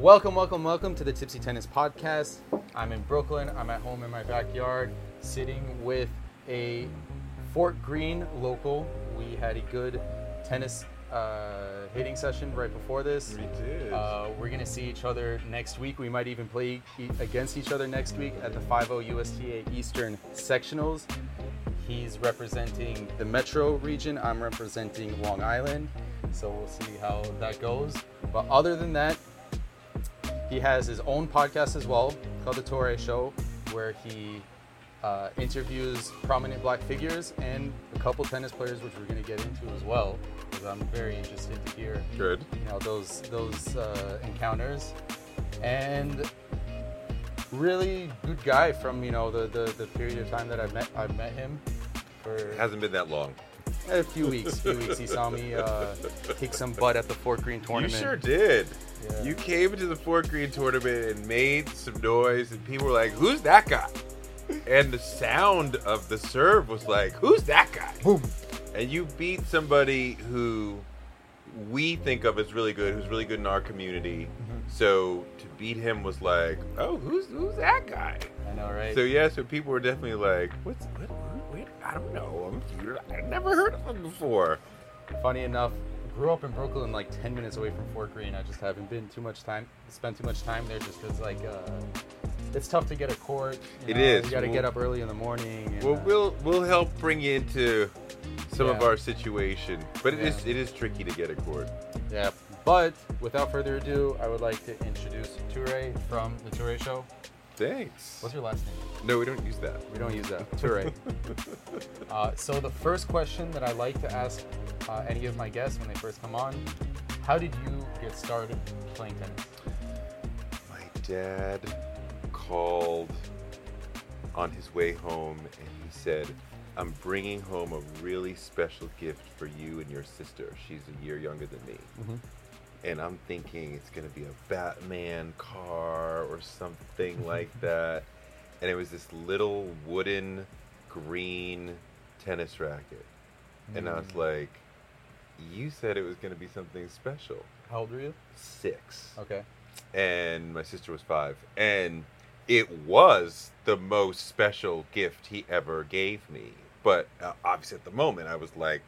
Welcome, welcome, welcome to the Tipsy Tennis Podcast. I'm in Brooklyn. I'm at home in my backyard, sitting with a Fort Greene local. We had a good tennis uh, hitting session right before this. We did. Uh, we're gonna see each other next week. We might even play e- against each other next week at the 5-0 USTA Eastern Sectionals. He's representing the Metro region. I'm representing Long Island. So we'll see how that goes. But other than that, he has his own podcast as well called The Toure Show, where he uh, interviews prominent black figures and a couple tennis players, which we're going to get into as well, because I'm very interested to hear Good. you know those those uh, encounters and really good guy from you know the, the the period of time that I've met I've met him for Hasn't been that long. A few weeks A few weeks he saw me uh, kick some butt at the Fort Greene tournament You sure did. Yeah. You came into the Fort Greene tournament and made some noise, and people were like, "Who's that guy?" And the sound of the serve was like, "Who's that guy?" boom And you beat somebody who we think of as really good, who's really good in our community. So to beat him was like, "Oh, who's who's that guy?" I know right So yeah, so people were definitely like, "What's what? Wait, I don't know. I'm, I've never heard of him before." funny enough grew up in Brooklyn like 10 minutes away from Fort Greene I just haven't been too much time spent too much time there just because like uh, it's tough to get a court you know, is. you got to Well- get up early in the morning and, Well, uh, we'll we'll help bring you into some of our situation, but it is Yeah. it is tricky to get a court. Yeah, but without further ado, I would like to introduce Toure from the Toure Show. Thanks. What's your last name? No, we don't use that. We don't use that. Toure. uh, so the first question that I like to ask uh, any of my guests when they first come on, how did you get started playing tennis? My dad called on his way home and he said, "I'm bringing home a really special gift for you and your sister. She's a year younger than me." Mhm. And I'm thinking it's to be a Batman car or something like that. And it was this little wooden green tennis racket. And I was Mm. like, You said it was to be something special. How old were you? Six. Okay. And my sister was five. And it was the most special gift he ever gave me. But uh, obviously, at the moment, I was like,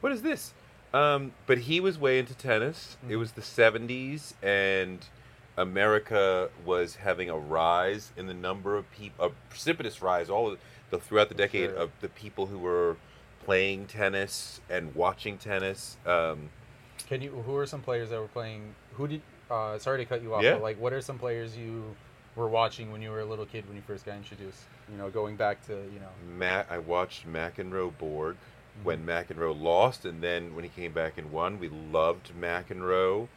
What is this? Um, but he was way into tennis. It Mhm. was the 70s, and America was having a rise in the number of people, a precipitous rise all the, throughout the decade Sure. of the people who were playing tennis and watching tennis. Um, Can you? Who are some players that were playing? Who did? Uh, sorry to cut you off. Yeah. But like, what are some players you were watching when you were a little kid when you first got introduced? You know, going back to you know. Matt, I watched McEnroe Borg Mm-hmm. When McEnroe lost, and then when he came back and won, we loved McEnroe.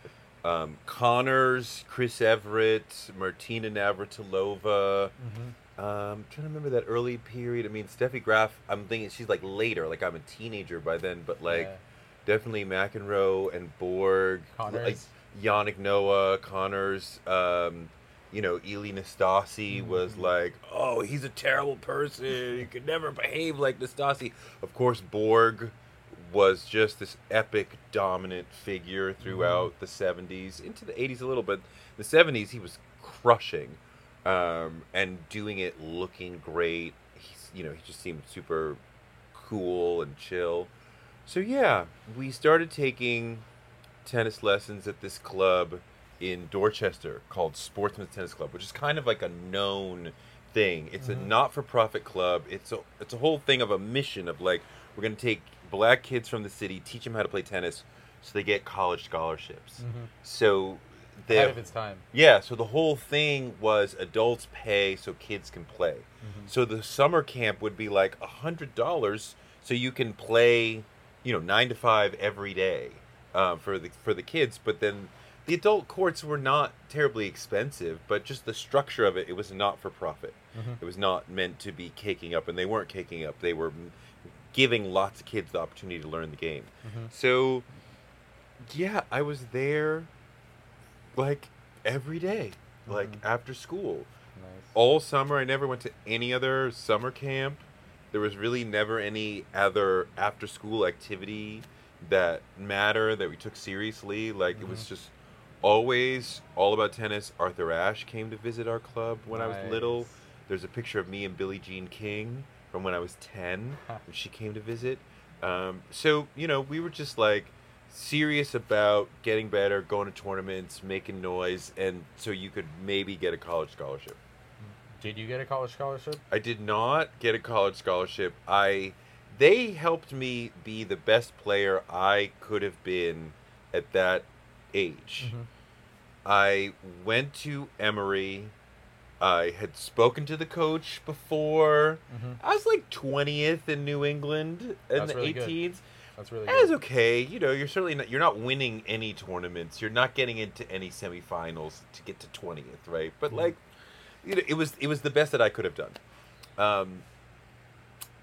Um, Connors, Chris Evert, Martina Navratilova. Mhm. Um, trying to remember that early period. I mean, Steffi Graf. I'm thinking she's like later, like I'm a teenager by then, but like Yeah. definitely McEnroe and Borg, Connors. like Yannick Noah, Connors. Um, you know, Ilie Nastase was Mhm. like, oh, he's a terrible person. He could never behave like Nastase. Of course, Borg was just this epic dominant figure throughout the 70s into the 80s a little bit. The 70s, he was crushing um, and doing it looking great. He's, you know, he just seemed super cool and chill. So yeah, we started taking tennis lessons at this club in Dorchester called Sportsman's Tennis Club, which is kind of like a known thing. It's a Mhm. not-for-profit club. It's a it's a whole thing of a mission of like we're going to take black kids from the city, teach them how to play tennis so they get college scholarships. Mhm. So Ahead of its time. yeah, so the whole thing was adults pay so kids can play. Mhm. So the summer camp would be like a hundred dollars, so you can play, you know, nine to five every day um, for the for the kids. But then the adult courts were not terribly expensive, but just the structure of it, it was not for profit. Mhm. It was not meant to be caking up, and they weren't caking up. They were giving lots of kids the opportunity to learn the game. Mhm. So, yeah, I was there like every day, like Mhm. after school. Nice. All summer, I never went to any other summer camp. There was really never any other after school activity that mattered that we took seriously. Like, it was Mhm. just always all about tennis. Arthur Ashe came to visit our club when I was little. There's a picture of me and Billie Jean King from when I was 10 when she came to visit. Um, so, you know, we were just like serious about getting better, going to tournaments, making noise, and so you could maybe get a college scholarship. Did you get a college scholarship? I did not get a college scholarship. I they helped me be the best player I could have been at that age. Mhm. I went to Emory. I had spoken to the coach before. Mhm. I was like 20th in New England in That's the really good. That's really good. That was okay. You know, you're certainly not you're not winning any tournaments. You're not getting into any semifinals to get to 20th, right? But Mhm. like you know, it was it was the best that I could have done. Um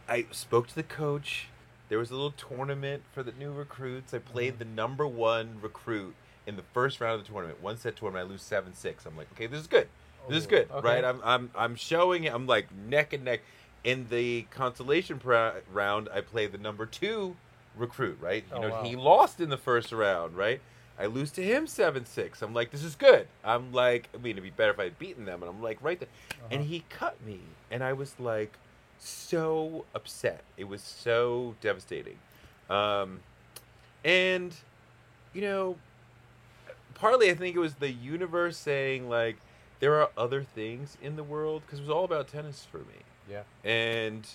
I spoke to the coach. There was a little tournament for the new recruits. I played Mhm. the number 1 recruit in the first round of the tournament. One set tournament, I lose 7-6. I'm like, "Okay, this is good. This is Oh, good, okay. right? I'm I'm I'm showing it. I'm like neck and neck. In the consolation pra- round, I play the number two recruit, right? You Oh, know, wow. he lost in the first round, right? I lose to him seven six. I'm like, this is good. I'm like, I mean, it'd be better if I had beaten them, and I'm like, right there. And Uh-huh. he cut me, and I was like, so upset. It was so devastating. Um, and you know, partly I think it was the universe saying like there are other things in the world because it was all about tennis for me Yeah. and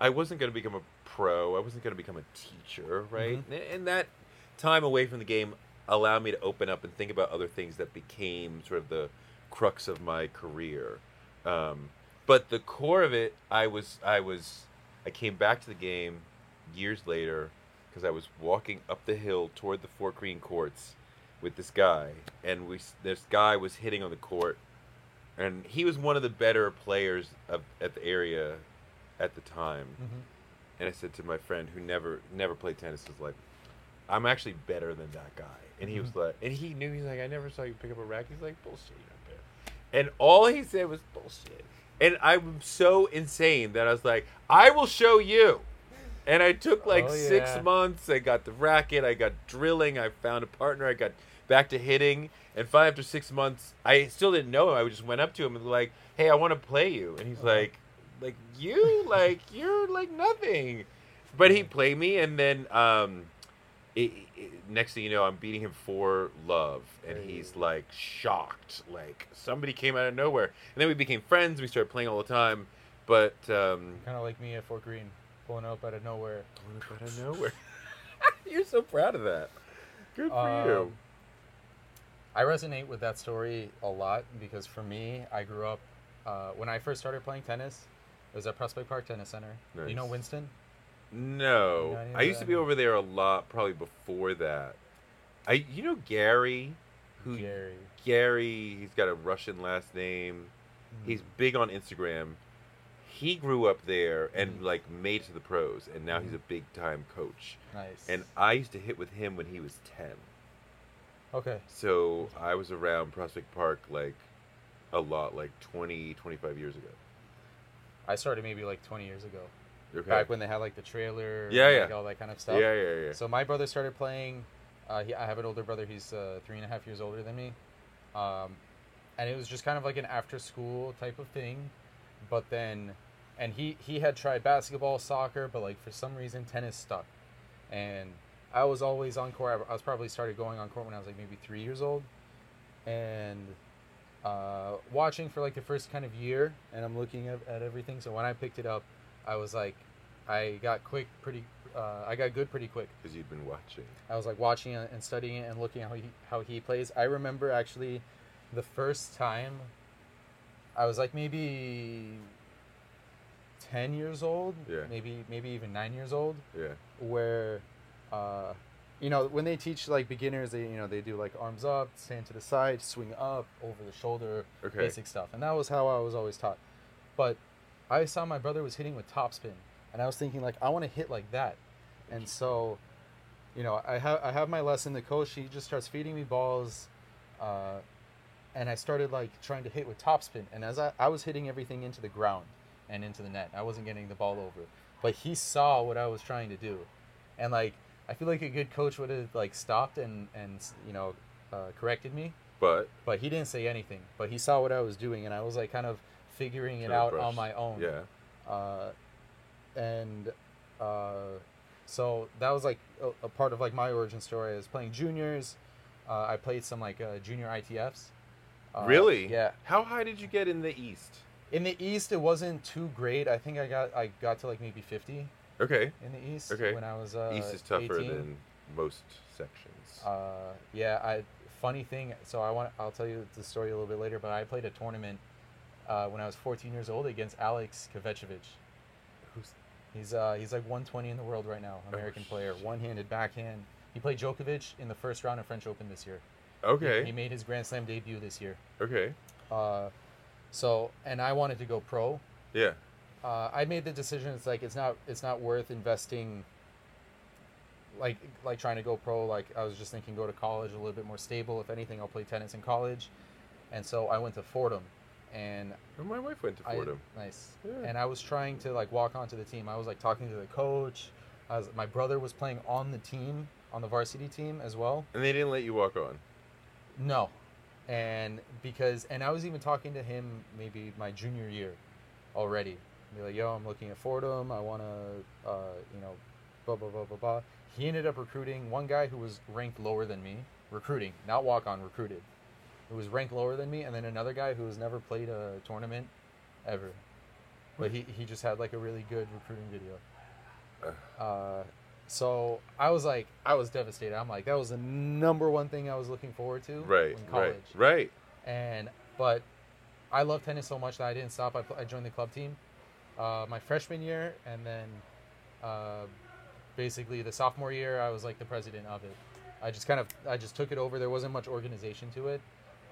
I wasn't going to become a pro. I wasn't going to become a teacher, right? Mm-hmm. And- that time away from the game allowed me to open up and think about other things that became sort of the crux of my career. Um, but the core of it, I was, I was, I came back to the game years later because I was walking up the hill toward the Fort Greene courts with this guy, and we, this guy was hitting on the court, and he was one of the better players of, at the area at the time. Mhm. And I said to my friend who never never played tennis, was like, "I'm actually better than that guy." And he was Mm-hmm. like, and he knew he's like, "I never saw you pick up a racket." He's like, "Bullshit, you're not better." And all he said was bullshit. And I'm so insane that I was like, "I will show you." And I took like Oh, six yeah. months. I got the racket. I got drilling. I found a partner. I got back to hitting. And finally, after six months, I still didn't know him. I just went up to him and like, "Hey, I want to play you." And he's Uh-huh. like, "Like you? like you're like nothing." But he played me, and then um, it, it- next thing you know, I'm beating him for love, and he's like shocked, like somebody came out of nowhere. And then we became friends. We started playing all the time. But um, Kind of like me at Fort Greene, pulling up out of nowhere. Pulling up out of nowhere. You're so proud of that. Good for you. I resonate with that story a lot because for me, I grew up uh, when I first started playing tennis. It was at Prospect Park Tennis Center. You know Winston? No, Not even I used to be over there a lot, probably before that. I, you know, Gary, who Gary. Gary, he's got a Russian last name. He's big on Instagram. He grew up there and Mhm. like made it to the pros, and now he's Mhm. a big time coach. nice. And I used to hit with him when he was ten. Okay. So I was around Prospect Park like a lot, like 20, 25 years ago. I started maybe like 20 years ago. Okay. Back when they had like the trailer, Yeah, and, yeah. all that kind of stuff. yeah, yeah, yeah. So my brother started playing. Uh, he, I have an older brother. He's uh, three and a half years older than me, um, and it was just kind of like an after-school type of thing. But then, and he he had tried basketball, soccer, but like for some reason tennis stuck, and I was always on court. I, I was probably started going on court when I was like maybe three years old, and uh, watching for like the first kind of year, and I'm looking at, at everything. So when I picked it up, I was like, I got quick pretty. Uh, I got good pretty quick. Because you'd been watching. I was like watching and studying it and looking at how he how he plays. I remember actually the first time I was like maybe ten years old, Yeah. maybe maybe even nine years old, Yeah. where uh, you know when they teach like beginners, they you know they do like arms up, stand to the side, swing up, over the shoulder, Okay. basic stuff, and that was how I was always taught. But I saw my brother was hitting with topspin, and I was thinking like I want to hit like that, and so, you know, I have I have my lesson. The coach he just starts feeding me balls, uh, and I started like trying to hit with topspin, and as I, I was hitting everything into the ground and into the net, I wasn't getting the ball over, but he saw what I was trying to do, and like I feel like a good coach would have like stopped and and you know. uh, corrected me, But but he didn't say anything. But he saw what I was doing, and I was like kind of figuring it out brush. on my own. yeah, uh, and uh, so that was like a, a part of like my origin story. I was playing juniors. Uh, I played some like uh, junior ITFs. Uh, really? Yeah. How high did you get in the East? In the East, it wasn't too great. I think I got I got to like maybe fifty Okay, in the East Okay. when I was uh, East is tougher 18. than most sections. Uh, yeah, I funny thing. So I want I'll tell you the story a little bit later. But I played a tournament uh, when I was 14 years old against Alex Kovacevic. Who's He's uh, he's like 120 in the world right now. American sh- player, one-handed backhand. He played Djokovic in the first round of French Open this year. He- okay? He, made his Grand Slam debut this year. okay, Uh, so and I wanted to go pro. yeah, Uh, I made the decision. It's like it's not it's not worth investing. Like like trying to go pro. Like I was just thinking, go to college a little bit more stable. If anything, I'll play tennis in college. And so I went to Fordham, and Oh, my wife went to I- Fordham. nice. Yeah. And I was trying to like walk onto the team. I was like talking to the coach. I was, my brother was playing on the team, on the varsity team as well. and they didn't let you walk on. No, and because and I was even talking to him maybe my junior year, already. Be like, yo, I'm looking at Fordham. I want to, uh, you know, blah blah blah blah blah. He ended up recruiting one guy who was ranked lower than me, recruiting, not walk on, recruited, who was ranked lower than me, and then another guy who has never played a tournament, ever, but he he just had like a really good recruiting video. Uh, so I was like, I was devastated. I'm like, that was the number one thing I was looking forward to Right, in college. right, right. And but I love tennis so much that I didn't stop. I, I joined the club team uh, my freshman year, and then uh, basically the sophomore year, I was like the president of it. I just kind of I just took it over. There wasn't much organization to it,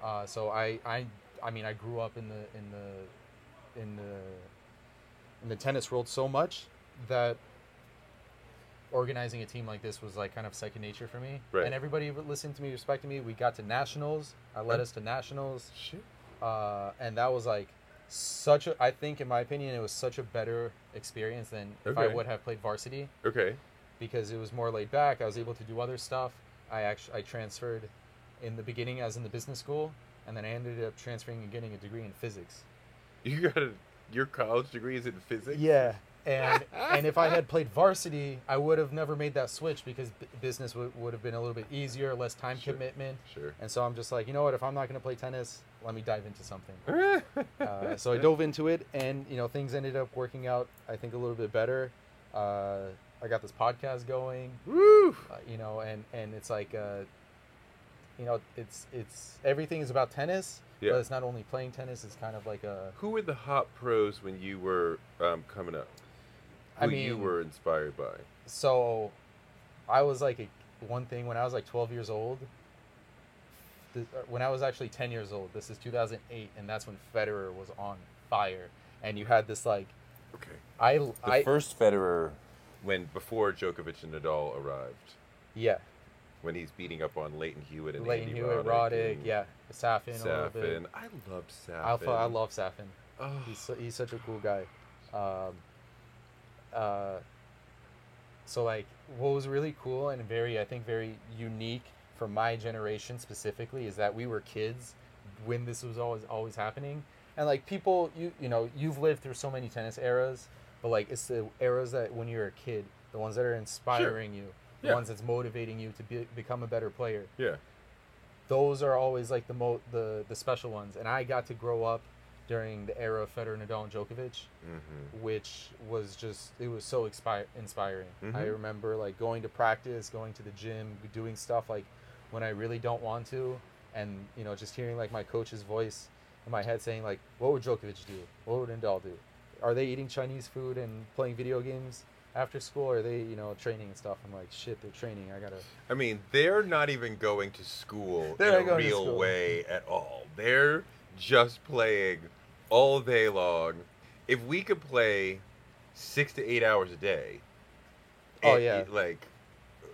uh, so I, I I mean I grew up in the in the in the in the tennis world so much that organizing a team like this was like kind of second nature for me. Right. And everybody listened to me, respected me. We got to nationals. I led us to nationals Shit. uh, and that was like such a i think in my opinion it was such a better experience than if i would have played varsity. Okay. because it was more laid back. I was able to do other stuff. I actually i transferred in the beginning as in the business school and then i ended up transferring and getting a degree in physics. You got a, your college degree is in physics. yeah and and if i had played varsity i would have never made that switch because b- business would would have been a little bit easier less time Sure. commitment Sure. and so i'm just like you know what if i'm not going to play tennis let me dive into something uh, so I dove into it, and you know things ended up working out. I think a little bit better. Uh, I got this podcast going, Woo! uh, you know, and and it's like, uh, you know, it's it's everything is about tennis, Yeah. but it's not only playing tennis. It's kind of like a. Who were the hot pros when you were um, coming up? I Who you were inspired by? So, I was like a, one thing when I was like 12 years old. The, uh, when I was actually 10 years old, this is 2008, and that's when Federer was on fire, and you had this like Okay. I The I first Federer, when before Djokovic and Nadal arrived, yeah when he's beating up on Lleyton Hewitt and Lleyton Andy Hewitt, Roddick, Roddick, yeah, Safin, a little bit. Safin. I loved Safin. Alpha, I love Safin. Oh, He's he's such a cool guy. Um, uh, so like, what was really cool and very, I think, very unique for my generation specifically is that we were kids when this was always always happening, and like people, you you know, you've lived through so many tennis eras, but like it's the eras that when you're a kid, the ones that are inspiring you, the Yeah. ones that's motivating you to be, become a better player yeah. those are always like the mo the the special ones. And I got to grow up during the era of Federer, Nadal, and Djokovic, hmm which was just it was so expi- inspiring. I Mhm. remember like going to practice, going to the gym, doing stuff like when I really don't want to, and you know just hearing like my coach's voice in my head saying like, "What would Djokovic do? What would Nadal do? Are they eating Chinese food and playing video games?" After school, or are they, you know, training and stuff? I'm like, shit, they're training. I gotta. I mean, they're not even going to school in a real way at all. They're just playing all day long. If we could play six to eight hours a day, Oh, yeah. it, like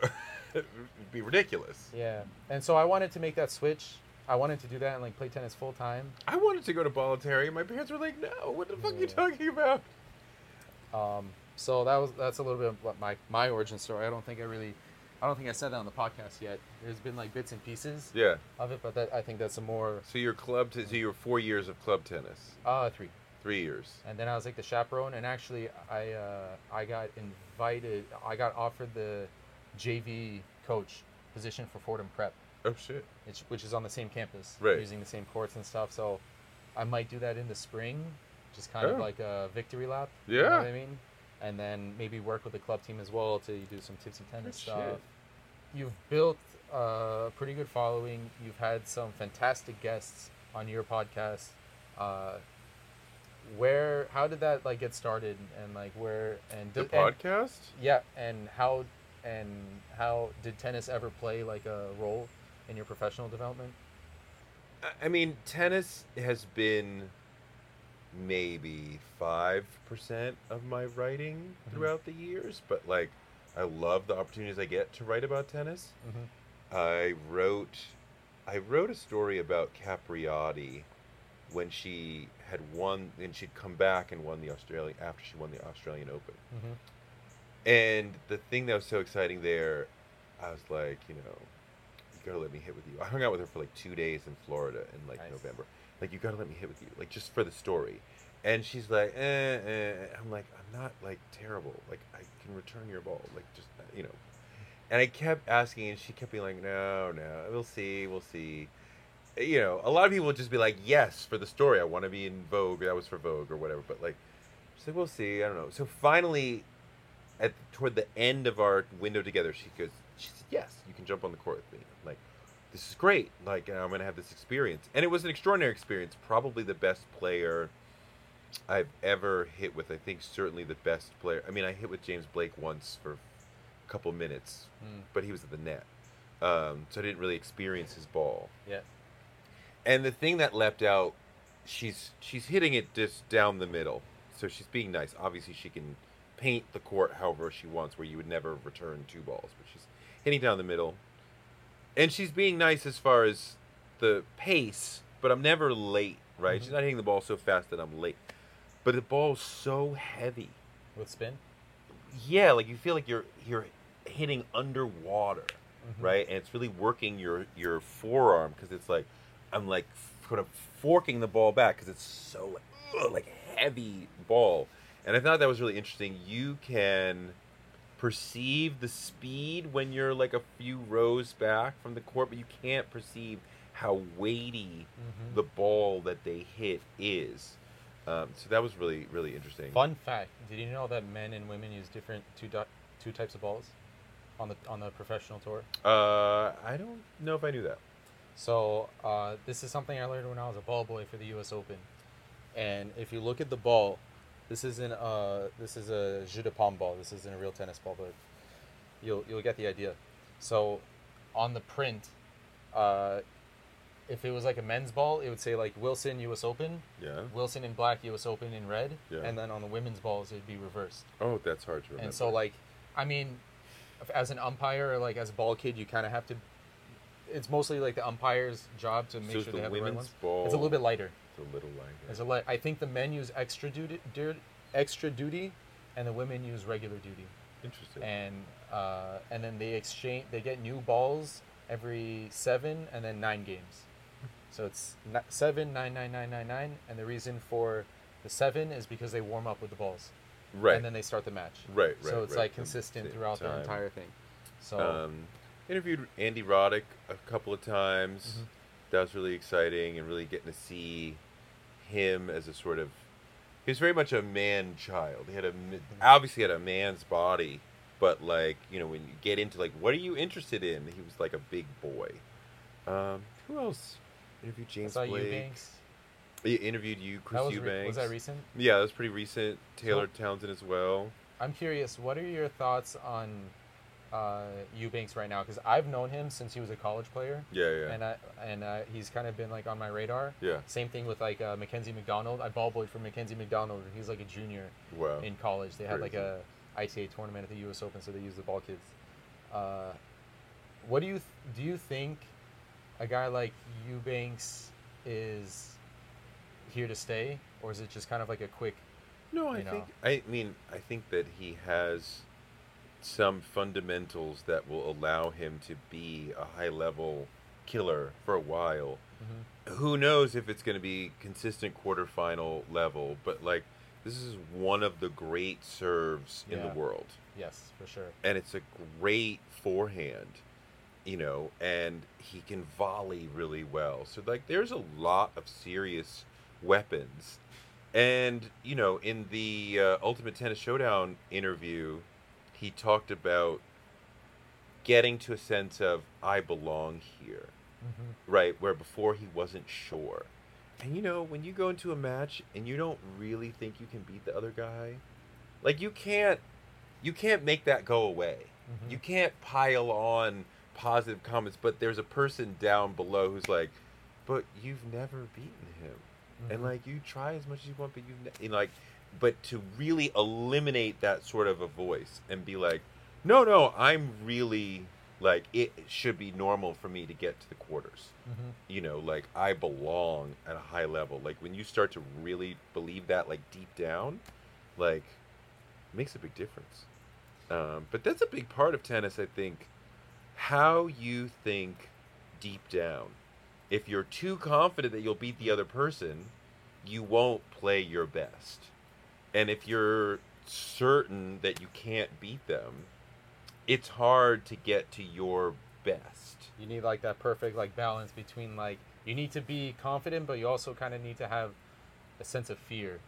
it'd be ridiculous. Yeah, and so I wanted to make that switch. I wanted to do that and like play tennis full time. I wanted to go to voluntary. My parents were like, "No, what the fuck are you talking about?" Um, so that was that's a little bit of what my my origin story. I don't think I really I don't think I said that on the podcast yet. There's been like bits and pieces Yeah. of it, but that I think that's a more So your club, t- so your four years of club tennis, uh three. three years. And then I was like the chaperone, and actually I uh, I got invited. I got offered the JV coach position for Fordham Prep, Oh shit. which, which is on the same campus, Right. using the same courts and stuff. So I might do that in the spring, just kind of Oh. like a victory lap. Yeah. You know I mean? And then maybe work with the club team as well to do some tipsy tennis Good stuff. shit. You've built a pretty good following. You've had some fantastic guests on your podcast. Uh, where, how did that like get started, and like where and The did- and- podcast? yeah, and how and how did tennis ever play like a role in your professional development? I- mean, tennis has been maybe five percent of my writing Mhm. throughout the years, but like, I love the opportunities I get to write about tennis. Mm-hmm. I wrote, I wrote a story about Capriati when she had won, and she'd come back and won the Australian after she won the Australian Open. Mm-hmm. And the thing that was so exciting there, I was like, you know, you gotta let me hit with you. I hung out with her for like two days in Florida in like Nice. November. Like, you gotta let me hit with you, like just for the story. And she's like, eh, eh. I'm like, I'm not like terrible. Like, I can return your ball. Like, just you know. And I kept asking, and she kept being like, no, no, we'll see, we'll see. You know, a lot of people would just be like, yes, for the story. I want to be in Vogue. That was for Vogue or whatever. But like, she's like, we'll see. I don't know. So finally, at toward the end of our window together, she goes, she said, yes, you can jump on the court with me. I'm like, this is great. Like, I'm gonna have this experience, and it was an extraordinary experience. Probably the best player I've ever hit with. I think certainly the best player. I mean, I hit with James Blake once for a couple minutes, Mm. but he was at the net, um, so I didn't really experience his ball. Yeah. And the thing that leapt out, she's she's hitting it just down the middle. So she's being nice. Obviously, she can paint the court however she wants, where you would never return two balls. But she's hitting down the middle, and she's being nice as far as the pace. But I'm never late, right? Mhm. She's not hitting the ball so fast that I'm late. But the ball's so heavy. With spin, Yeah, like you feel like you're you're hitting underwater Mhm. right? And it's really working your your forearm because it's like I'm like sort of forking the ball back because it's so like, ugh, like heavy ball. And I thought that was really interesting. You can perceive the speed when you're like a few rows back from the court, but you can't perceive how weighty Mhm. the ball that they hit is. Um, so that was really really interesting. Fun fact: Did you know that men and women use different two two types of balls on the on the professional tour? Uh, I don't know if I knew that. So uh, this is something I learned when I was a ball boy for the U.S. Open. And if you look at the ball, this isn't uh this is a jeu de paume ball. This isn't a real tennis ball, but you'll you'll get the idea. So on the print, uh, if it was like a men's ball, it would say like Wilson U.S. Open, Yeah. Wilson in black, U.S. Open in red, Yeah. and then on the women's balls it'd be reversed. Oh, that's hard to remember. And so like, I mean, as an umpire or like as a ball kid, you kind of have to. It's mostly like the umpire's job to make So sure the they have the right women's ones. ball It's a little bit lighter. It's a little lighter. It's a li- I think the men use extra duty, extra duty, and the women use regular duty. Interesting. And uh, and then they exchange. They get new balls every seven and then nine games. So it's seven, nine, nine, nine, nine, nine, and the reason for the seven is because they warm up with the balls, right. and then they start the match. right. Right. so it's right. like the consistent same throughout the entire thing. So Um, interviewed Andy Roddick a couple of times. Mhm. That was really exciting and really getting to see him as a sort of. He was very much a man child. He had a obviously had a man's body, but like you know when you get into like what are you interested in? He was like a big boy. Um, who else? Interviewed I James saw Blake. Eubanks. He interviewed you, Chris That was, re- Eubanks. was that recent? Yeah, that was pretty recent. Taylor Townsend as well. I'm curious. What are your thoughts on uh, Eubanks right now? Because I've known him since he was a college player, Yeah, yeah, and I and uh, he's kind of been like on my radar. yeah. Same thing with like uh, Mackenzie McDonald. I ball boyed for Mackenzie McDonald. He's like a junior Wow. in college. They had like a ITA tournament at the U.S. Open, so they used the ball kids. Uh, what do you th- do? You think a guy like Eubanks is here to stay, or is it just kind of like a quick? No, I know. think I mean I think that he has some fundamentals that will allow him to be a high level killer for a while. Mhm. Who knows if it's going to be consistent quarterfinal level, but like this is one of the great serves in the world. Yes, for sure. And it's a great forehand, you know, and he can volley really well. So like there's a lot of serious weapons. And, you know, in the uh, Ultimate Tennis Showdown interview, he talked about getting to a sense of I belong here, Mm-hmm. right? Where before he wasn't sure. And you know, when you go into a match and you don't really think you can beat the other guy, like you can't you can't make that go away. Mhm. You can't pile on positive comments, but there's a person down below who's like, "But you've never beaten him." and Mhm. like you try as much as you want but you ne- know, like but to really eliminate that sort of a voice and be like no no i'm really like it should be normal for me to get to the quarters Mhm. you know like i belong at a high level like when you start to really believe that like deep down like it makes a big difference um, but that's a big part of tennis i think how you think deep down. If you're too confident that you'll beat the other person you won't play your best. And if you're certain that you can't beat them it's hard to get to your best. You need like that perfect like balance between like you need to be confident, but you also kind of need to have a sense of fear.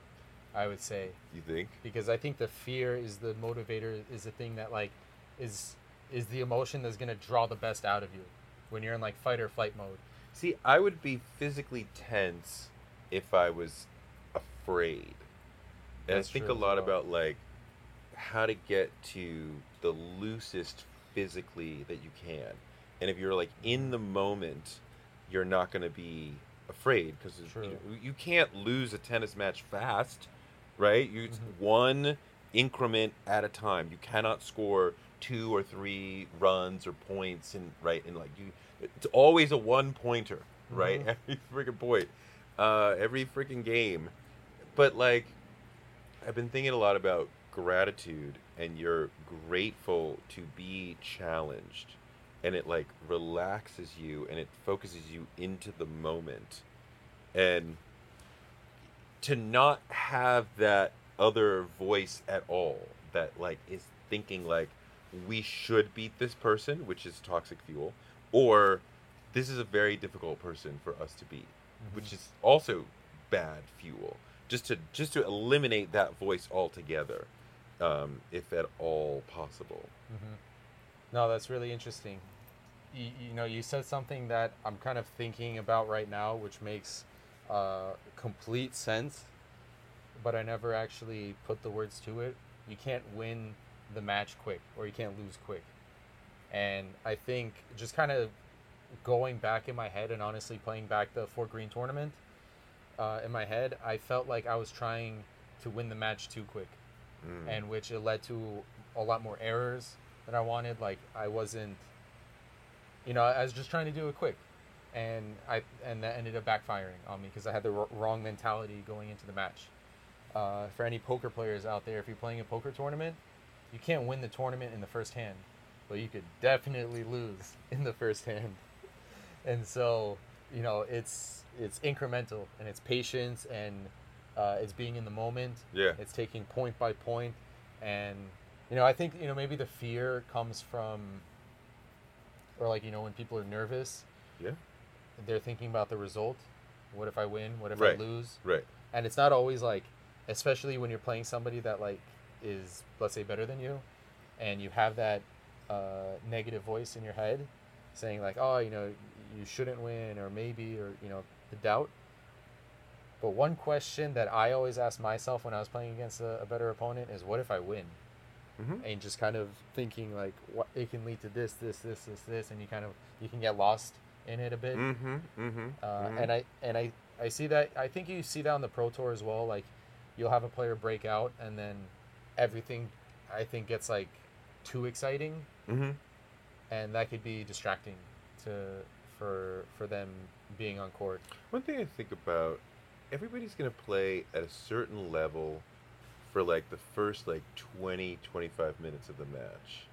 I would say. You think? Because I think the fear is the motivator, is the thing that like is is the emotion that's gonna draw the best out of you when you're in like fight or flight mode. See, I would be physically tense if I was afraid. And That's I think a true as lot well. about like how to get to the loosest physically that you can. And if you're like in the moment, you're not going to be afraid because you, you can't lose a tennis match fast, right? You it's Mhm. one increment at a time. You cannot score two or three runs or points and right and like you it's always a one pointer, right? Mhm. Every freaking point. Uh every freaking game. But like I've been thinking a lot about gratitude and you're grateful to be challenged and it like relaxes you and it focuses you into the moment and to not have that other voice at all that like is thinking like we should beat this person which is toxic fuel or this is a very difficult person for us to beat which is also bad fuel just to just to eliminate that voice altogether um, if at all possible hmm No, that's really interesting. You, you know, you said something that I'm kind of thinking about right now, which makes uh, complete sense, but I never actually put the words to it. You can't win the match quick, or you can't lose quick. And I think just kind of going back in my head and honestly playing back the Fort Greene tournament uh, in my head, I felt like I was trying to win the match too quick Mm. and which it led to a lot more errors than I wanted. Like I wasn't, you know, I was just trying to do it quick, and I and that ended up backfiring on me because I had the wr- wrong mentality going into the match. Uh, for any poker players out there, if you're playing a poker tournament, you can't win the tournament in the first hand, but you could definitely lose in the first hand. And so, you know, it's it's incremental and it's patience and uh, it's being in the moment. yeah It's taking point by point, and you know, I think you know maybe the fear comes from, or like you know when people are nervous, yeah they're thinking about the result. What if I win? What if Right. I lose? right And it's not always like, especially when you're playing somebody that like is let's say better than you, and you have that uh, negative voice in your head, saying like, oh, you know, you shouldn't win, or maybe, or you know, the doubt. But one question that I always ask myself when I was playing against a, a better opponent is, what if I win? mm-hmm. And just kind of thinking like, what it can lead to this, this, this, this, this, and you kind of you can get lost in it a bit. Mm-hmm. Mm-hmm. Uh, and I and I I see that I think you see that on the pro tour as well. Like you'll have a player break out, and then everything I think gets like too exciting, mm-hmm. and that could be distracting to for for them being on court. One thing I think about, everybody's going to play at a certain level for like the first like 20 25 minutes of the match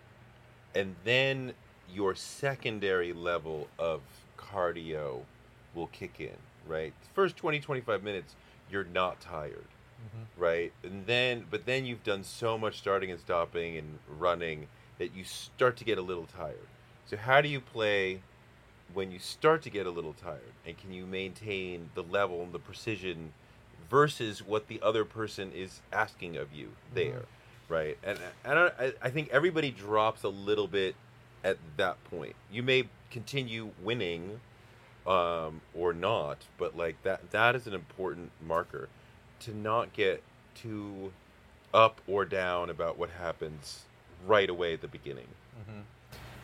and then your secondary level of cardio will kick in right first 20 25 minutes you're not tired right? And then but then you've done so much starting and stopping and running that you start to get a little tired. So how do you play when you start to get a little tired? And can you maintain the level and the precision versus what the other person is asking of you there right? And and I, I- I think everybody drops a little bit at that point. You may continue winning um, or not but like that that is an important marker to not get too up or down about what happens right away at the beginning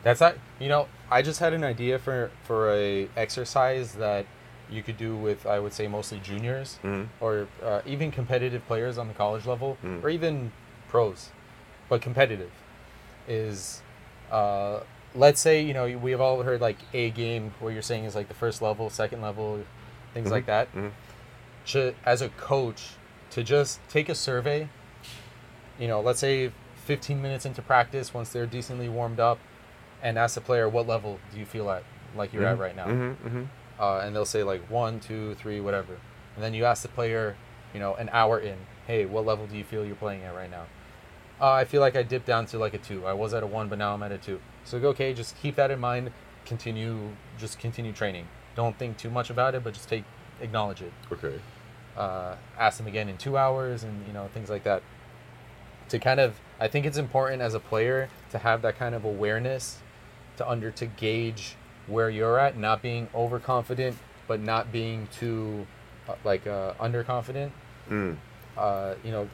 That's not. You know, I just had an idea for for a exercise that you could do with I would say mostly juniors Mhm. or uh, even competitive players on the college level Mm. or even pros, but competitive is. Uh, let's say you know we've all heard like a game where you're saying is like the first level, second level, things like that. To, as a coach, to just take a survey. You know, let's say 15 minutes into practice, once they're decently warmed up, and ask the player what level do you feel at like you're at Mhm. right now? Mhm, mhm. uh, and they'll say like one two three whatever. And then you ask the player you know an hour in hey what level do you feel you're playing at right now? Uh, i feel like i dipped down to like a two. I was at a one but now i'm at a two. So go, okay just keep that in mind. Continue just continue training. Don't think too much about it but just take acknowledge it. Okay uh, ask them again in two hours and you know things like that to kind of i think it's important as a player to have that kind of awareness to under to gauge where you're at not being overconfident but not being too uh, like uh, underconfident Mm. uh, you know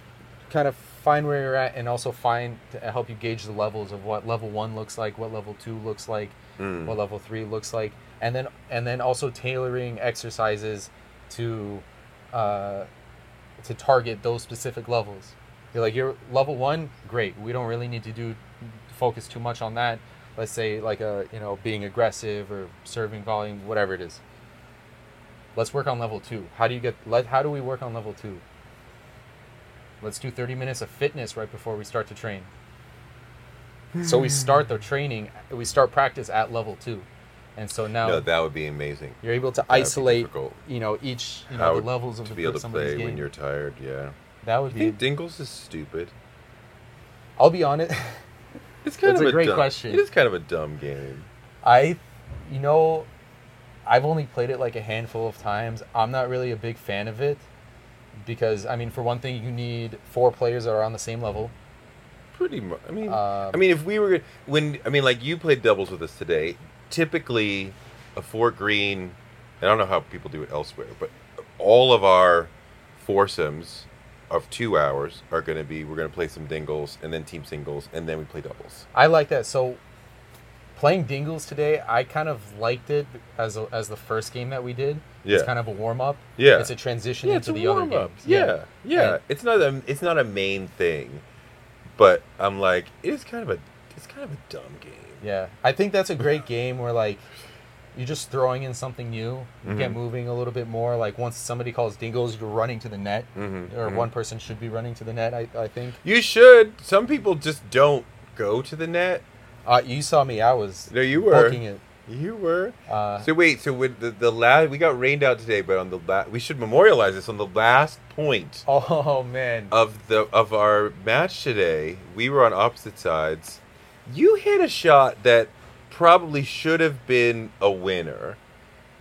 kind of find where you're at and also find to help you gauge the levels of what level one looks like what level two looks like Mm. what level three looks like and then and then also tailoring exercises to uh, to target those specific levels. You're like you're level one great. We don't really need to do focus too much on that. Let's say like a you know being aggressive or serving volume whatever it is. Let's work on level two. How do you get let how do we work on level two? Let's do 30 minutes of fitness right before we start to train. So we start the training we start practice at level two and so now no that would be amazing you're able to That'd isolate you know each you know the levels of to the be able to play when game. you're tired yeah that would I be think Dingles is stupid i'll be honest it's kind That's of a great dumb, question. it is kind of a dumb game I, you know, I've only played it like a handful of times. I'm not really a big fan of it because, I mean, for one thing, you need four players that are on the same level. pretty much I mean Um, I mean if we were when I mean like you played doubles with us today typically a Fort Greene I don't know how people do it elsewhere but all of our foursomes of two hours are going to be we're going to play some dingles and then team singles and then we play doubles I like that. So, playing Dingles today, I kind of liked it as a, as the first game that we did. It's kind of a warm up. Yeah. It's a transition yeah, into a the other warm-up. games. Yeah, yeah. And- It's not a it's not a main thing, but I'm like it is kind of a it's kind of a dumb game. Yeah, I think that's a great game where like you're just throwing in something new. You get moving a little bit more. Like once somebody calls dingles, you're running to the net, Mhm, or mhm. one person should be running to the net. I, I think. You should. Some people just don't go to the net. Uh, you saw me. I was No, you were. poking it. You were. Uh, So wait, so with the the last we got rained out today, but on the la- we should memorialize this on the last point oh man, of the of our match today. We were on opposite sides. You hit a shot that probably should have been a winner,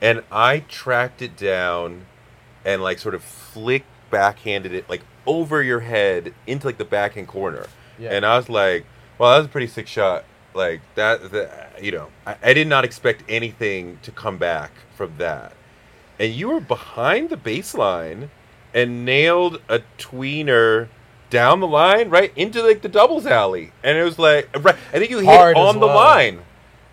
and I tracked it down and like sort of flick backhanded it like over your head into like the backhand corner. Yeah. And I was like, well, that was a pretty sick shot. Like that, the, you know, I, I did not expect anything to come back from that. And you were behind the baseline and nailed a tweener down the line right into like the doubles alley. And it was like, right, I think you hit Hard on the well. line,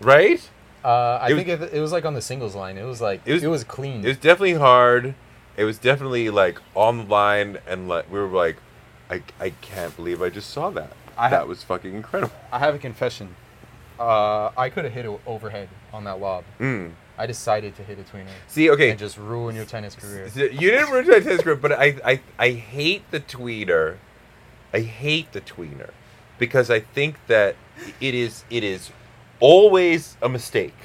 right? uh, I it was- think it, it was like on the singles line. It was like It was- it was clean. It was definitely hard. It was definitely like on the line, and like we were like, I, I can't believe I just saw that. I ha- that was fucking incredible. I have a confession. Uh, I could have hit it overhead on that lob. Mm. I decided to hit a tweener See, okay, and just ruin your tennis career. You didn't ruin my tennis career, but I, I, I hate the tweener I hate the tweener because I think that it is it is always a mistake,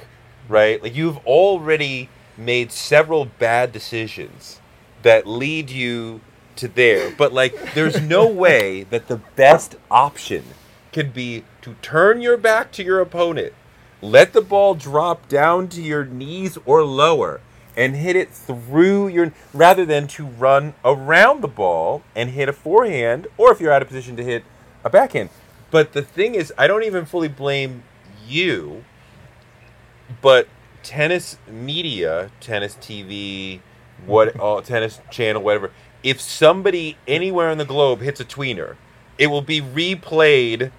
right? Like you've already made several bad decisions that lead you to there, but like there's no way that the best option can be to turn your back to your opponent, let the ball drop down to your knees or lower and hit it through your rather than to run around the ball and hit a forehand or if you're out of position to hit a backhand. But the thing is, I don't even fully blame you, but tennis media, tennis TV, what mm-hmm. all tennis channel, whatever. If somebody anywhere in the globe hits a tweener, it will be replayed,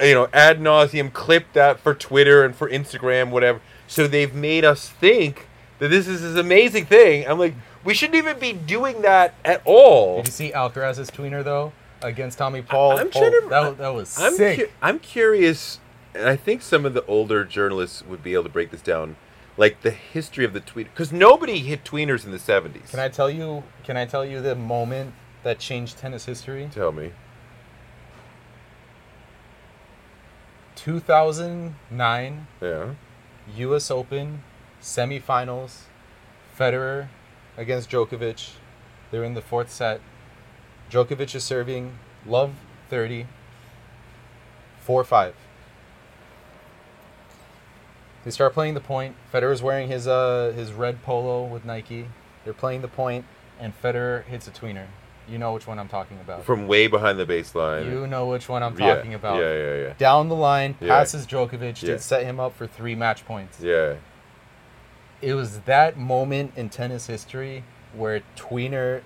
you know, ad nauseum, clipped that for Twitter and for Instagram, whatever. So they've made us think that this is this amazing thing. I'm like, we shouldn't even be doing that at all. Did you see Alcaraz's tweener though against Tommy Paul? I'm Paul- trying to- oh, that, was- that was I'm sick. cu- I'm curious, and I think some of the older journalists would be able to break this down, like the history of the tweet, because nobody hit tweeners in the '70s. Can I tell you? Can I tell you the moment that changed tennis history? tell me? 2009 Yeah. U.S. Open semifinals. Federer against Djokovic. They're in the fourth set. Djokovic is serving love 30. 4 5. They start playing the point. Federer's wearing his uh his red polo with Nike. They're playing the point, and Federer hits a tweener. You know which one I'm talking about. From way behind the baseline. You know which one I'm Yeah, talking about. Yeah, yeah, yeah. Down the line, Yeah. passes Djokovic Yeah. to set him up for three match points. Yeah. It was that moment in tennis history where tweener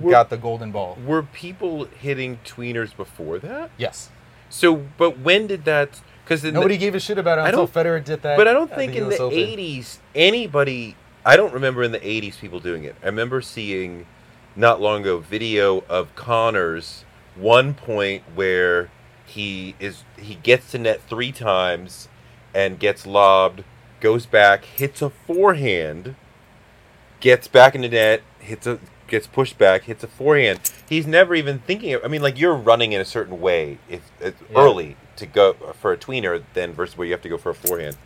Were- got the golden ball. Were people hitting tweeners before that? Yes. So, but when did that? Because Nobody gave a shit about it until Federer did that. But I don't think in US the Open. '80s anybody. I don't remember in the '80s people doing it. I remember seeing not long ago video of Connors one point where he is he gets to net three times and gets lobbed, goes back, hits a forehand, gets back into net, hits a gets pushed back, hits a forehand. He's never even thinking of. I mean, like you're running in a certain way if it's Yeah. early to go for a tweener, then versus where you have to go for a forehand.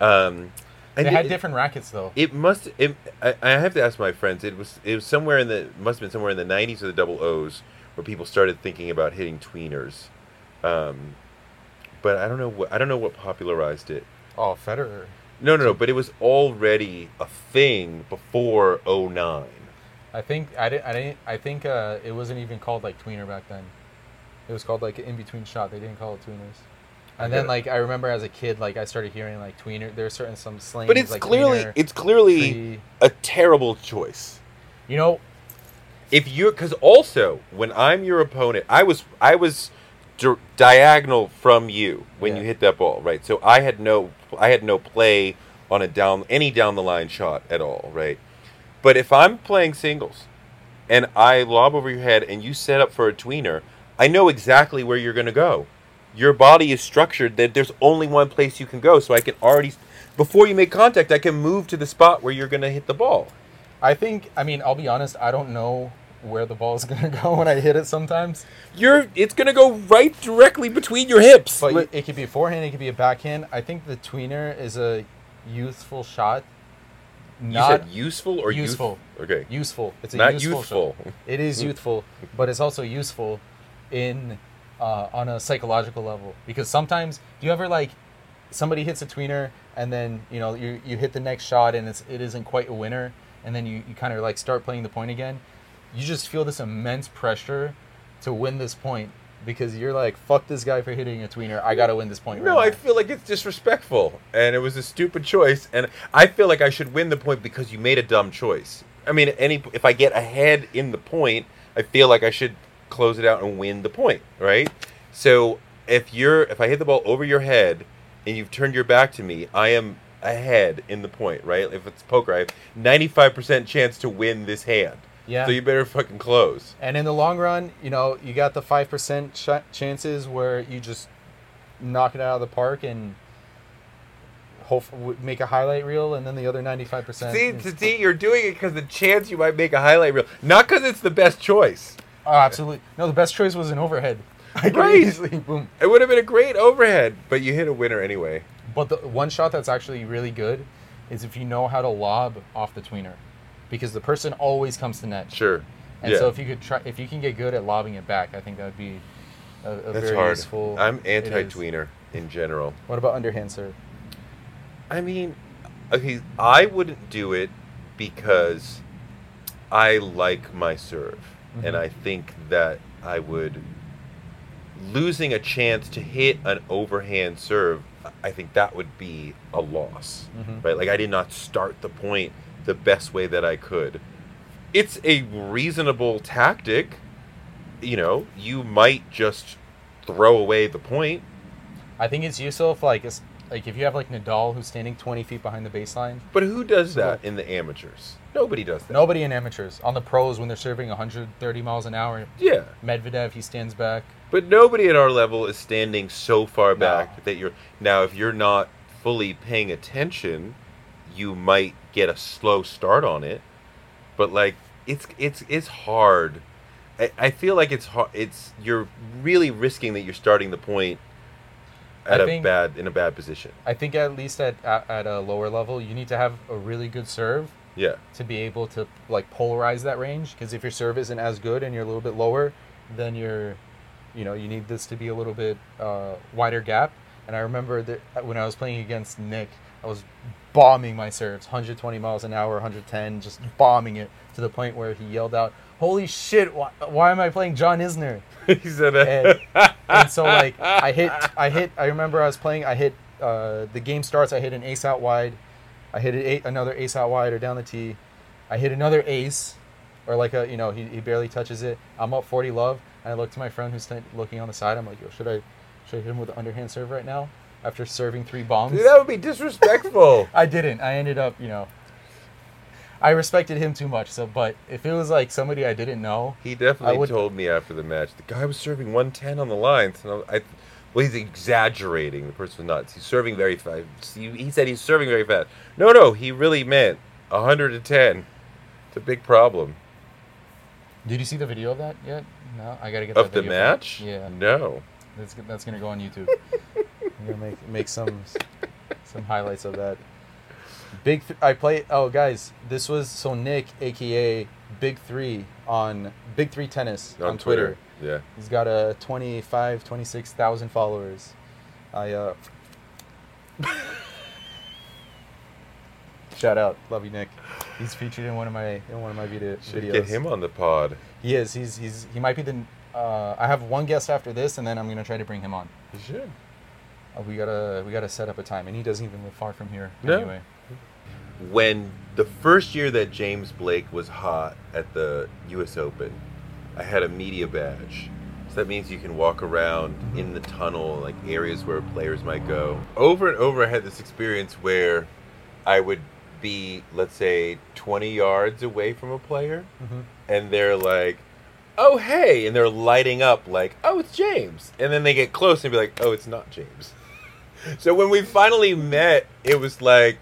Um, and They had it- different rackets though. it must. It, I, I have to ask my friends. It was. It was somewhere in the. Must have been somewhere in the '90s or the double O's where people started thinking about hitting tweeners. Um, but I don't know what. I don't know what popularized it. Oh, Federer. No, no, no. But it was already a thing before '09. I think I didn't. I didn't. I think uh, it wasn't even called like tweener back then. It was called like an in between shot. They didn't call it tweeners. And then like I remember as a kid, like I started hearing like tweener. There's certain some slang. But it's like clearly. tweener, It's clearly a terrible choice. You know, if you're because also when I'm your opponent, I was I was di- diagonal from you when Yeah. you hit that ball, right? So I had no I had no play on a down any down the line shot at all, right? But if I'm playing singles and I lob over your head and you set up for a tweener, I know exactly where you're going to go. Your body is structured that there's only one place you can go, so I can already before you make contact, I can move to the spot where you're going to hit the ball. I think. I mean, I'll be honest. I don't know where the ball is gonna go when I hit it sometimes. You're it's going to go right directly between your hips. But Li- it could be a forehand. It could be a backhand. I think the tweener is a youthful shot. You Not said useful or youth- useful. Okay. useful. It's a Not useful. youthful. shot. It is youthful, but it's also useful in uh, on a psychological level because sometimes do you ever like somebody hits a tweener and then you know you you hit the next shot and it's it isn't quite a winner and then you, you kind of like start playing the point again. You just feel this immense pressure to win this point because you're like fuck this guy for hitting a tweener. I gotta win this point. No, right I now." feel like it's disrespectful, and it was a stupid choice, and I feel like I should win the point because you made a dumb choice. I mean, any if I get ahead in the point, I feel like I should close it out and win the point, right? So if you're if I hit the ball over your head and you've turned your back to me, I am ahead in the point, right? If it's poker, I have ninety five percent chance to win this hand. Yeah. So you better fucking close. And in the long run, you know, you got the five percent ch- chances where you just knock it out of the park and hope make a highlight reel, and then the other ninety five percent. See, see, you're doing it because the chance you might make a highlight reel, not because it's the best choice. Oh, absolutely. No, the best choice was an overhead. I Right. easily boom. It would have been a great overhead, but you hit a winner anyway. But the one shot that's actually really good is if you know how to lob off the tweener, because the person always comes to net. Sure. And yeah. so if you could try, if you can get good at lobbing it back, I think that would be a, a That's very hard. useful. I'm anti-tweener in general. What about underhand serve? I mean, okay, I wouldn't do it because I like my serve, and Mhm. I think that I would losing a chance to hit an overhand serve. I think that would be a loss, Mhm. right? Like I did not start the point the best way that I could. It's a reasonable tactic. You know, you might just throw away the point. I think it's useful if like it's, like if you have like Nadal who's standing 20 feet behind the baseline. But who does that in the amateurs? Nobody does that. Nobody in amateurs. On the pros when they're serving 130 miles an hour, Yeah. Medvedev he stands back. But nobody at our level is standing so far No. back that you're now if you're not fully paying attention, you might get a slow start on it. But like it's it's it's hard. I, I feel like it's hard it's you're really risking that you're starting the point at I a think- bad in a bad position. I think at least at, at at a lower level, you need to have a really good serve Yeah. to be able to like polarize that range. Because if your serve isn't as good and you're a little bit lower, then you're, you know, you need this to be a little bit uh, wider gap. And I remember that when I was playing against Nick, I was bombing my serves, 120 miles an hour, 110, just bombing it to the point where he yelled out, "Holy shit! Why, why am I playing John Isner?" he said that. And- and so like I hit I hit I remember I was playing I hit uh, the game starts I hit an ace out wide I hit an eight, another ace out wide or down the T I hit another ace or like a you know he, he barely touches it I'm up 40 love and I look to my friend who's st- looking on the side I'm like yo should I should I hit him with an underhand serve right now after serving three bombs Dude, that would be disrespectful. I didn't I ended up you know I respected him too much so but if it was like somebody I didn't know He definitely would- told me after the match the guy was serving 110 on the lines, and I, I well, he's exaggerating. The person was nuts. He's serving very fast. He, he said he's serving very fast. No, no, he really meant 110. It's a big problem did you see the video of that yet no I gotta get of that the match. yeah no. That's that's gonna go on YouTube. I'm gonna make make some some highlights of that. Big. Th- I play. Oh, guys, this was so Nick, aka Big Three, on Big Three Tennis on, Twitter. Yeah. He's got a 25, 26,000 followers. I uh. Shout out, love you, Nick. He's featured in one of my in one of my video, Should videos. get him on the pod. He is. He's he's he might be the. Uh, I have one guest after this, and then I'm gonna try to bring him on. You should. Uh, we gotta we gotta set up a time, and he doesn't even live far from here No. anyway. When the first year that James Blake was hot at the U.S. Open, I had a media badge. So that means you can walk around in the tunnel, like areas where players might go. Over and over, I had this experience where I would be, let's say, 20 yards away from a player, Mhm. and they're like, oh, hey. And they're lighting up, like, oh, it's James. And then they get close and be like, oh, it's not James. So when we finally met, it was like,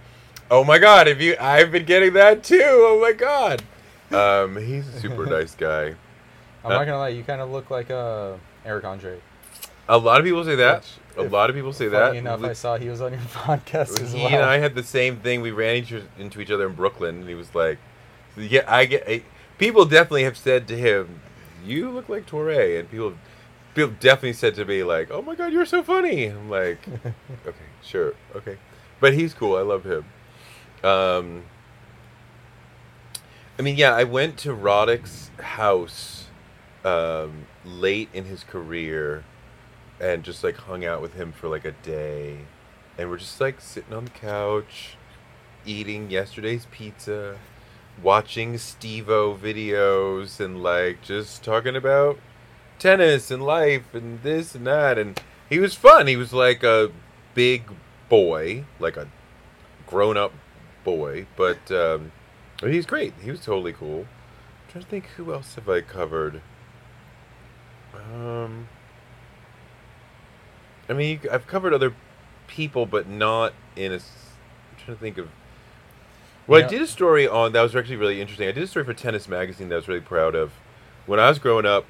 oh my God, have you, I've been getting that too. Oh my God. Um, he's a super nice guy. I'm Uh, not gonna lie, you kind of look like uh, Eric Andre. A lot of people say that. Which, A if- lot of people say that. Funny enough, I saw he was on your podcast as he well. and I had the same thing. We ran each, into each other in Brooklyn, and he was like, "Yeah, I get." I, people definitely have said to him, "You look like Toure," and people, people definitely said to me like, "Oh my God, you're so funny." I'm like, "Okay, sure, okay," but he's cool. I love him. Um, I mean, yeah, I went to Roddick's house um, late in his career and just like hung out with him for like a day. And we're just like sitting on the couch, eating yesterday's pizza, watching Stevo videos, and like just talking about tennis and life and this and that. And he was fun. He was like a big boy, like a grown up boy, but um, he's great. He was totally cool. I'm trying to think who else have I covered. Um, I mean, I've covered other people, but not in a. I'm trying to think of. Well, Yeah. I did a story on that was actually really interesting. I did a story for Tennis Magazine that I was really proud of. When I was growing up,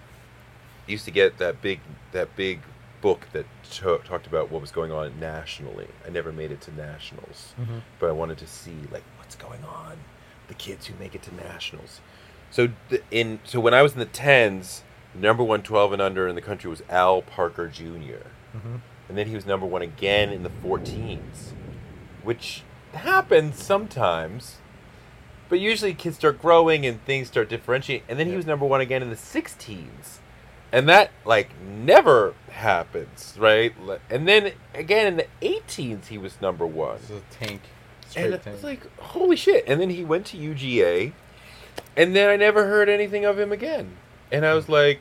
used to get that big that big book that to- talked about what was going on nationally. I never made it to nationals, Mhm. but I wanted to see like what's going on, the kids who make it to nationals. So the, in so when I was in the tens, number one 12 and under in the country was Al Parker Jr. Mhm. And then he was number one again in the 14s, which happens sometimes. But usually kids start growing and things start differentiating. And then he was number one again in the 16s. And that, like, never happens, right? And then again in the 18s, he was number one. This is a tank. And it's like, holy shit. And then he went to UGA. And then I never heard anything of him again. And I was hmm. like,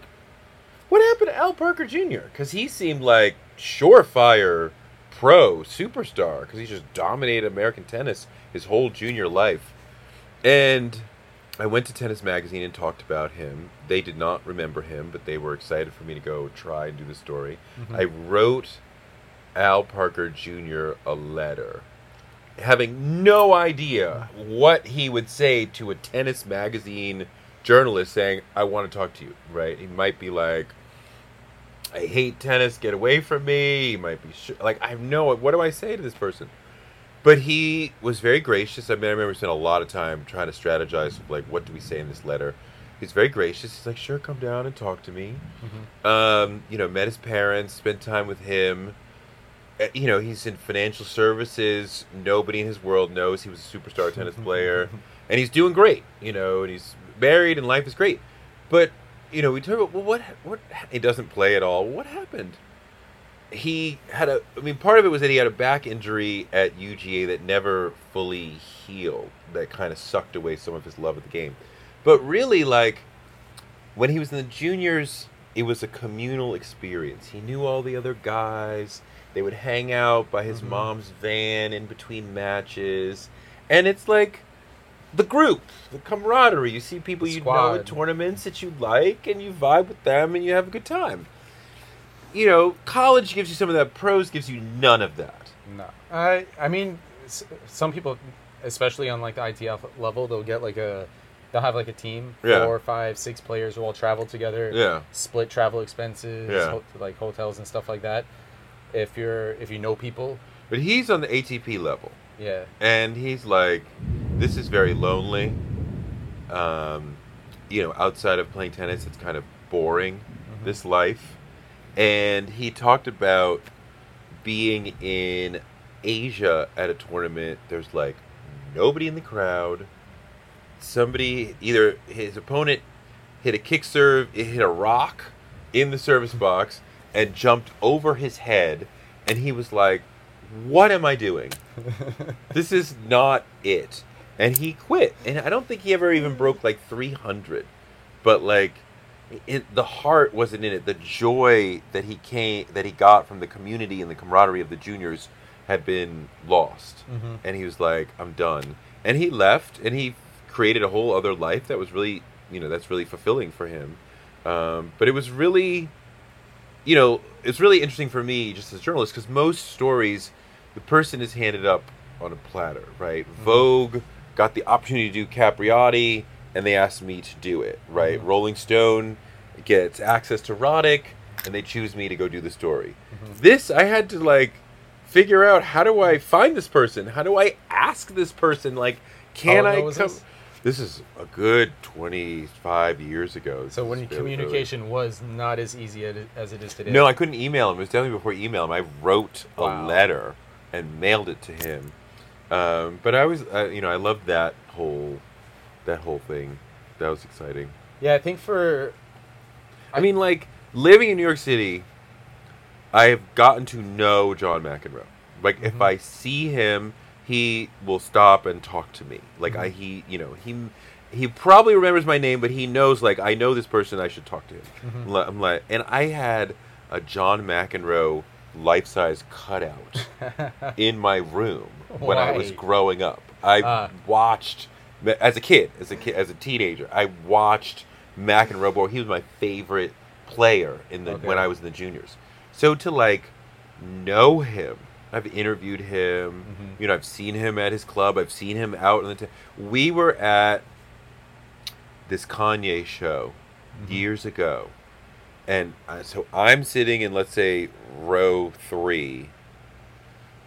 what happened to Al Parker Jr.? Because he seemed like surefire pro superstar because he just dominated American tennis his whole junior life. And I went to Tennis Magazine and talked about him. They did not remember him, but they were excited for me to go try and do the story. Mhm. I wrote Al Parker Jr. a letter, having no idea what he would say to a Tennis Magazine journalist saying, I want to talk to you, right? He might be like, I hate tennis, get away from me. He might be sh- like, I have no, what do I say to this person? But he was very gracious. I mean, I remember spending a lot of time trying to strategize, like, what do we say in this letter? He's very gracious. He's like, sure, come down and talk to me. Mhm. Um, you know, met his parents, spent time with him. Uh, You know, he's in financial services. Nobody in his world knows he was a superstar tennis player, and he's doing great. You know, and he's married, and life is great. But you know, we talk about well, what what he doesn't play at all. What happened? He had a. I mean, part of it was that he had a back injury at UGA that never fully healed. That kind of sucked away some of his love of the game. But really, like when he was in the juniors, it was a communal experience. He knew all the other guys. They would hang out by his Mhm. mom's van in between matches, and it's like the group, the camaraderie. You see people you know at tournaments that you like, and you vibe with them, and you have a good time. You know, college gives you some of that. Pros gives you none of that. No, I I mean, some people, especially on like the ITF level, they'll get like a, they'll have like a team, Yeah. four, five, six players who all travel together, Yeah. split travel expenses, Yeah. ho- like hotels and stuff like that. If you're if you know people, But he's on the ATP level. yeah, and he's like, "This is very lonely." Um, you know, outside of playing tennis, it's kind of boring. Mhm. This life, and he talked about being in Asia at a tournament. There's like nobody in the crowd. Somebody either his opponent hit a kick serve, it hit a rock in the service box, and jumped over his head, and he was like, "What am I doing?" this is not it. And he quit. And I don't think he ever even broke like 300. But like, it, the heart wasn't in it. The joy that he came, that he got from the community and the camaraderie of the juniors had been lost. Mhm. And he was like, I'm done. And he left and he created a whole other life that was really, you know, that's really fulfilling for him. Um, but it was really, you know, it's really interesting for me just as a journalist because most stories, the person is handed up on a platter, right? Vogue got the opportunity to do Capriati, and they asked me to do it, right? Mhm. Rolling Stone gets access to Roddick, and they choose me to go do the story. Mhm. This I had to like figure out how do I find this person? How do I ask this person? Like, can How I come? this? This is a good twenty-five years ago. So when really communication was not as easy as it is today. No, I couldn't email him. It was definitely before email him. I wrote a letter and mailed it to him. Um, but I was, uh, you know, I loved that whole, that whole thing. That was exciting. yeah, I think for I mean, like living in New York City, I have gotten to know John McEnroe. Like if Mhm. I see him, he will stop and talk to me. Like I, Mhm. he, you know, he, he probably remembers my name, but he knows like I know this person. I should talk to him. Mhm. I'm like, and I had a John McEnroe life-size cutout in my room when I was growing up. I Ah. watched as a kid, as a kid, as a teenager. I watched McEnroe. Boy, he was my favorite player in the Okay. when I was in the juniors. So to like know him, I've interviewed him. Mhm. You know, I've seen him at his club. I've seen him out on the. T- we were at this Kanye show Mhm. years ago, and uh, so I'm sitting in let's say row three,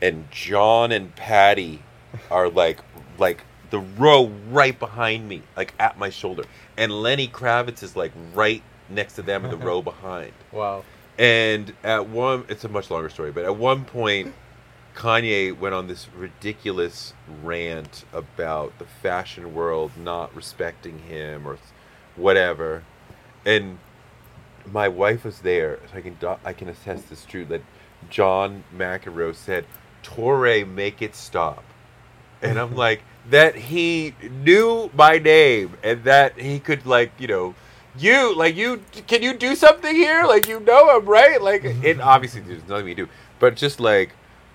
and John and Patty are like like the row right behind me, like at my shoulder, and Lenny Kravitz is like right next to them in the row behind. Wow. And at one, it's a much longer story, but at one point, Kanye went on this ridiculous rant about the fashion world not respecting him or whatever. And my wife was there, so I can I can attest this true that John McEnroe said, "Toure, make it stop," and I'm like that he knew my name and that he could like you know. You like you can you do something here? Like you know him, right? Like it obviously there's nothing we do, but just like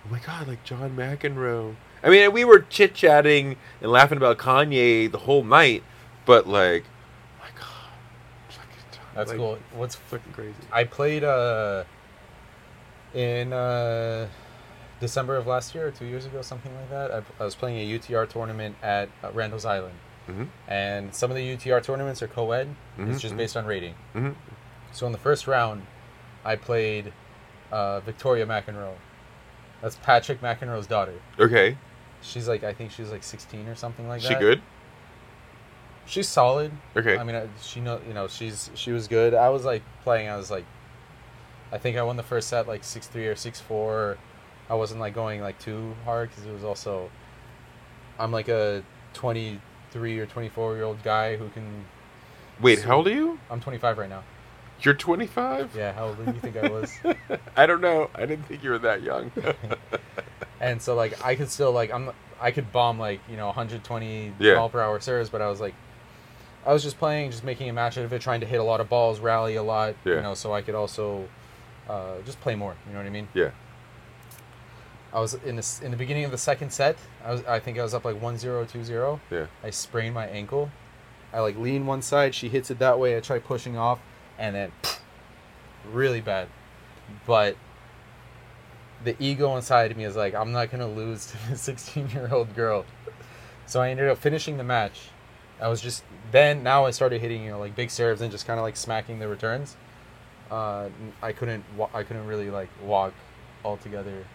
oh my god, like John McEnroe. I mean, we were chit chatting and laughing about Kanye the whole night, but like, oh my god, That's like, cool. What's Fucking crazy. I played uh in uh December of last year or two years ago, something like that. I, I was playing a UTR tournament at uh, Randall's Island, Mm-hmm. and some of the UTR tournaments are co-ed. Mhm, It's just mhm. based on rating. Mm-hmm. So in the first round, I played uh, Victoria McEnroe. That's Patrick McEnroe's daughter. Okay, She's like I think she's like 16 or something like that. she good? She's solid. Okay, I mean, I- she know you know she's she was good. I was like playing. I was like, I think I won the first set like six three or six four. I wasn't like going like too hard because it was also, I'm like a twenty three or twenty four year old guy who can. wait, so- how old are you? I'm twenty five right now. You're 25. Yeah, how old do you think I was? I don't know. I didn't think you were that young. and so like I could still like I'm I could bomb like you know 120 Yeah. mile per hour serves, but I was like, I was just playing, just making a match out of it, trying to hit a lot of balls, rally a lot, Yeah. you know, so I could also uh, just play more. You know what I mean? yeah. I was in this in the beginning of the second set. I was I think I was up like 1-0, 2-0. Yeah. I sprained my ankle. I like lean one side, she hits it that way. I try pushing off, and then really bad. But the ego inside of me is like, I'm not gonna lose to the 16 year old girl. So I ended up finishing the match. I was just then now I started hitting you know like big serves and just kind of like smacking the returns. Uh, I couldn't I couldn't really like walk altogether,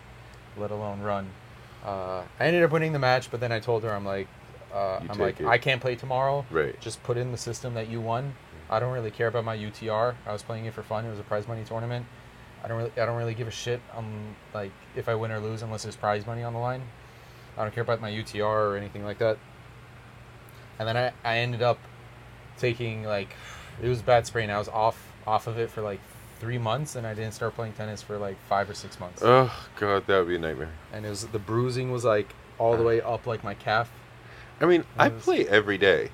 let alone run. Uh, I ended up winning the match, but then I told her I'm like, uh, I'm like it. I can't play tomorrow. Right. Just put in the system that you won. I don't really care about my UTR. I was playing it for fun. It was a prize money tournament. I don't really I don't really give a shit um like if I win or lose unless there's prize money on the line. I don't care about my UTR or anything like that. And then I, I ended up taking like it was a bad sprain. I was off off of it for like three months and I didn't start playing tennis for like five or six months. Oh god, that would be a nightmare. and it was the bruising was like all the way up like my calf. I mean, I play every day.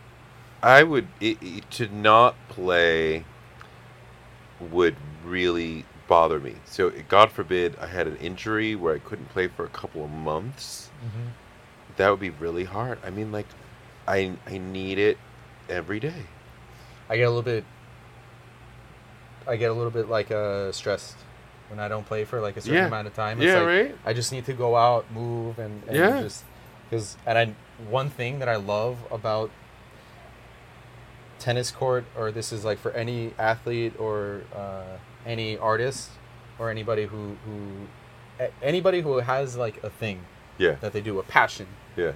I would it, it- to not play would really bother me. So, God forbid, I had an injury where I couldn't play for a couple of months. Mm-hmm. That would be really hard. I mean, like, I I need it every day. I get a little bit. I get a little bit like uh, stressed when I don't play for like a certain Yeah. amount of time. It's Yeah, like, right? I just need to go out, move, and, and Yeah. just because. And I one thing that I love about tennis court, or this is like for any athlete or uh, any artist or anybody who who anybody who has like a thing Yeah. that they do, a passion. Yeah.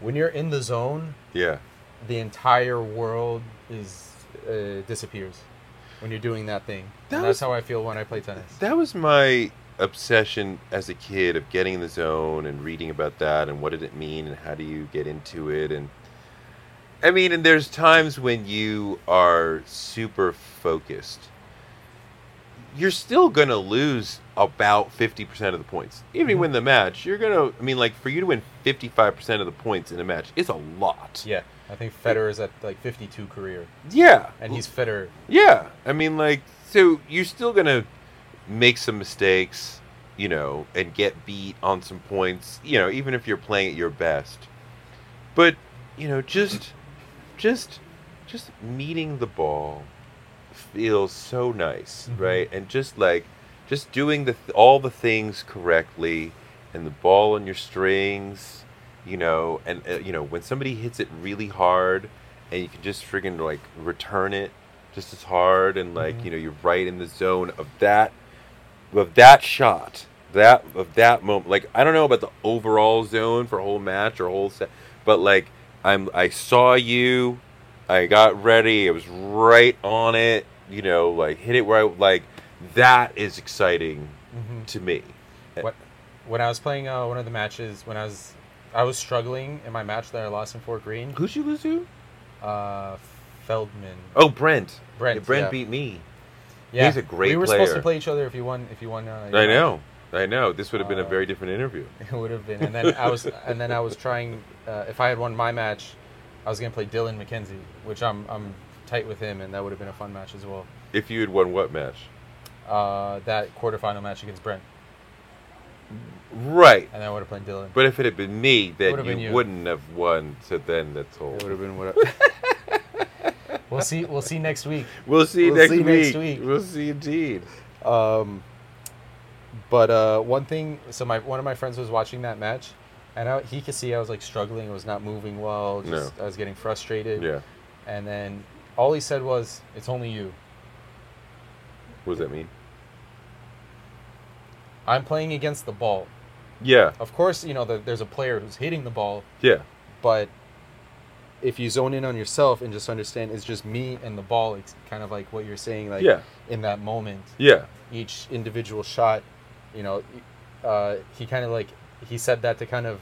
When you're in the zone, Yeah. the entire world is uh, disappears when you're doing that thing. That was- that's how I feel when I play tennis. That was my obsession as a kid of getting in the zone and reading about that and what did it mean and how do you get into it and I mean and there's times when you are super focused you're still going to lose about 50% of the points. Even if you mm-hmm. win the match, you're going to I mean like for you to win 55% of the points in a match is a lot. yeah, I think Federer is at like 52 career, Yeah. and he's Federer. Yeah, I mean, like, so you're still gonna make some mistakes, you know, and get beat on some points, you know, even if you're playing at your best. But you know, just, just, just meeting the ball feels so nice, Mhm. right? And just like, just doing the th- all the things correctly, and the ball on your strings, you know, and uh, you know when somebody hits it really hard, and you can just friggin' like return it, just as hard, and like you know you're right in the zone of that of that shot, that of that moment. Like I don't know about the overall zone for a whole match or a whole set, but like I'm I saw you, I got ready, I was right on it. You know, like hit it where I like. That is exciting Mhm. to me. What, when I was playing uh, one of the matches, when I was I was struggling in my match that I lost in Fort Greene, Who'd you lose to? uh, Feldman. Oh, Brent. Brent, Yeah, Brent yeah. beat me. Yeah, he's a great We were supposed to play each other if you won. If you won, uh, your I match. know. I know. This would have been a Uh, very different interview. It would have been, and then I was, and then I was trying. Uh, if I had won my match, I was gonna play Dylan McKenzie, which I'm I'm tight with him, and that would have been a fun match as well. If you had won what match? Uh, that quarterfinal match against Brent, Right. and I would have played Dylan. But if it had been me, then you, been you. wouldn't have won. So then that's all. It would have been what. we'll see. We'll see next week. We'll see, We'll next, see week. next week. We'll see indeed. Um, but uh, one thing, so my one of my friends was watching that match, and I, he could see I was like struggling, I was not moving well. Just, I was getting frustrated. Yeah. And then all he said was, "It's only you." What does that mean? I'm playing against the ball. Yeah. Of course, you know the, there's a player who's hitting the ball, Yeah. but if you zone in on yourself and just understand it's just me and the ball, it's kind of like what you're saying, like Yeah. in that moment, Yeah. each individual shot, you know, uh, he kind of like he said that to kind of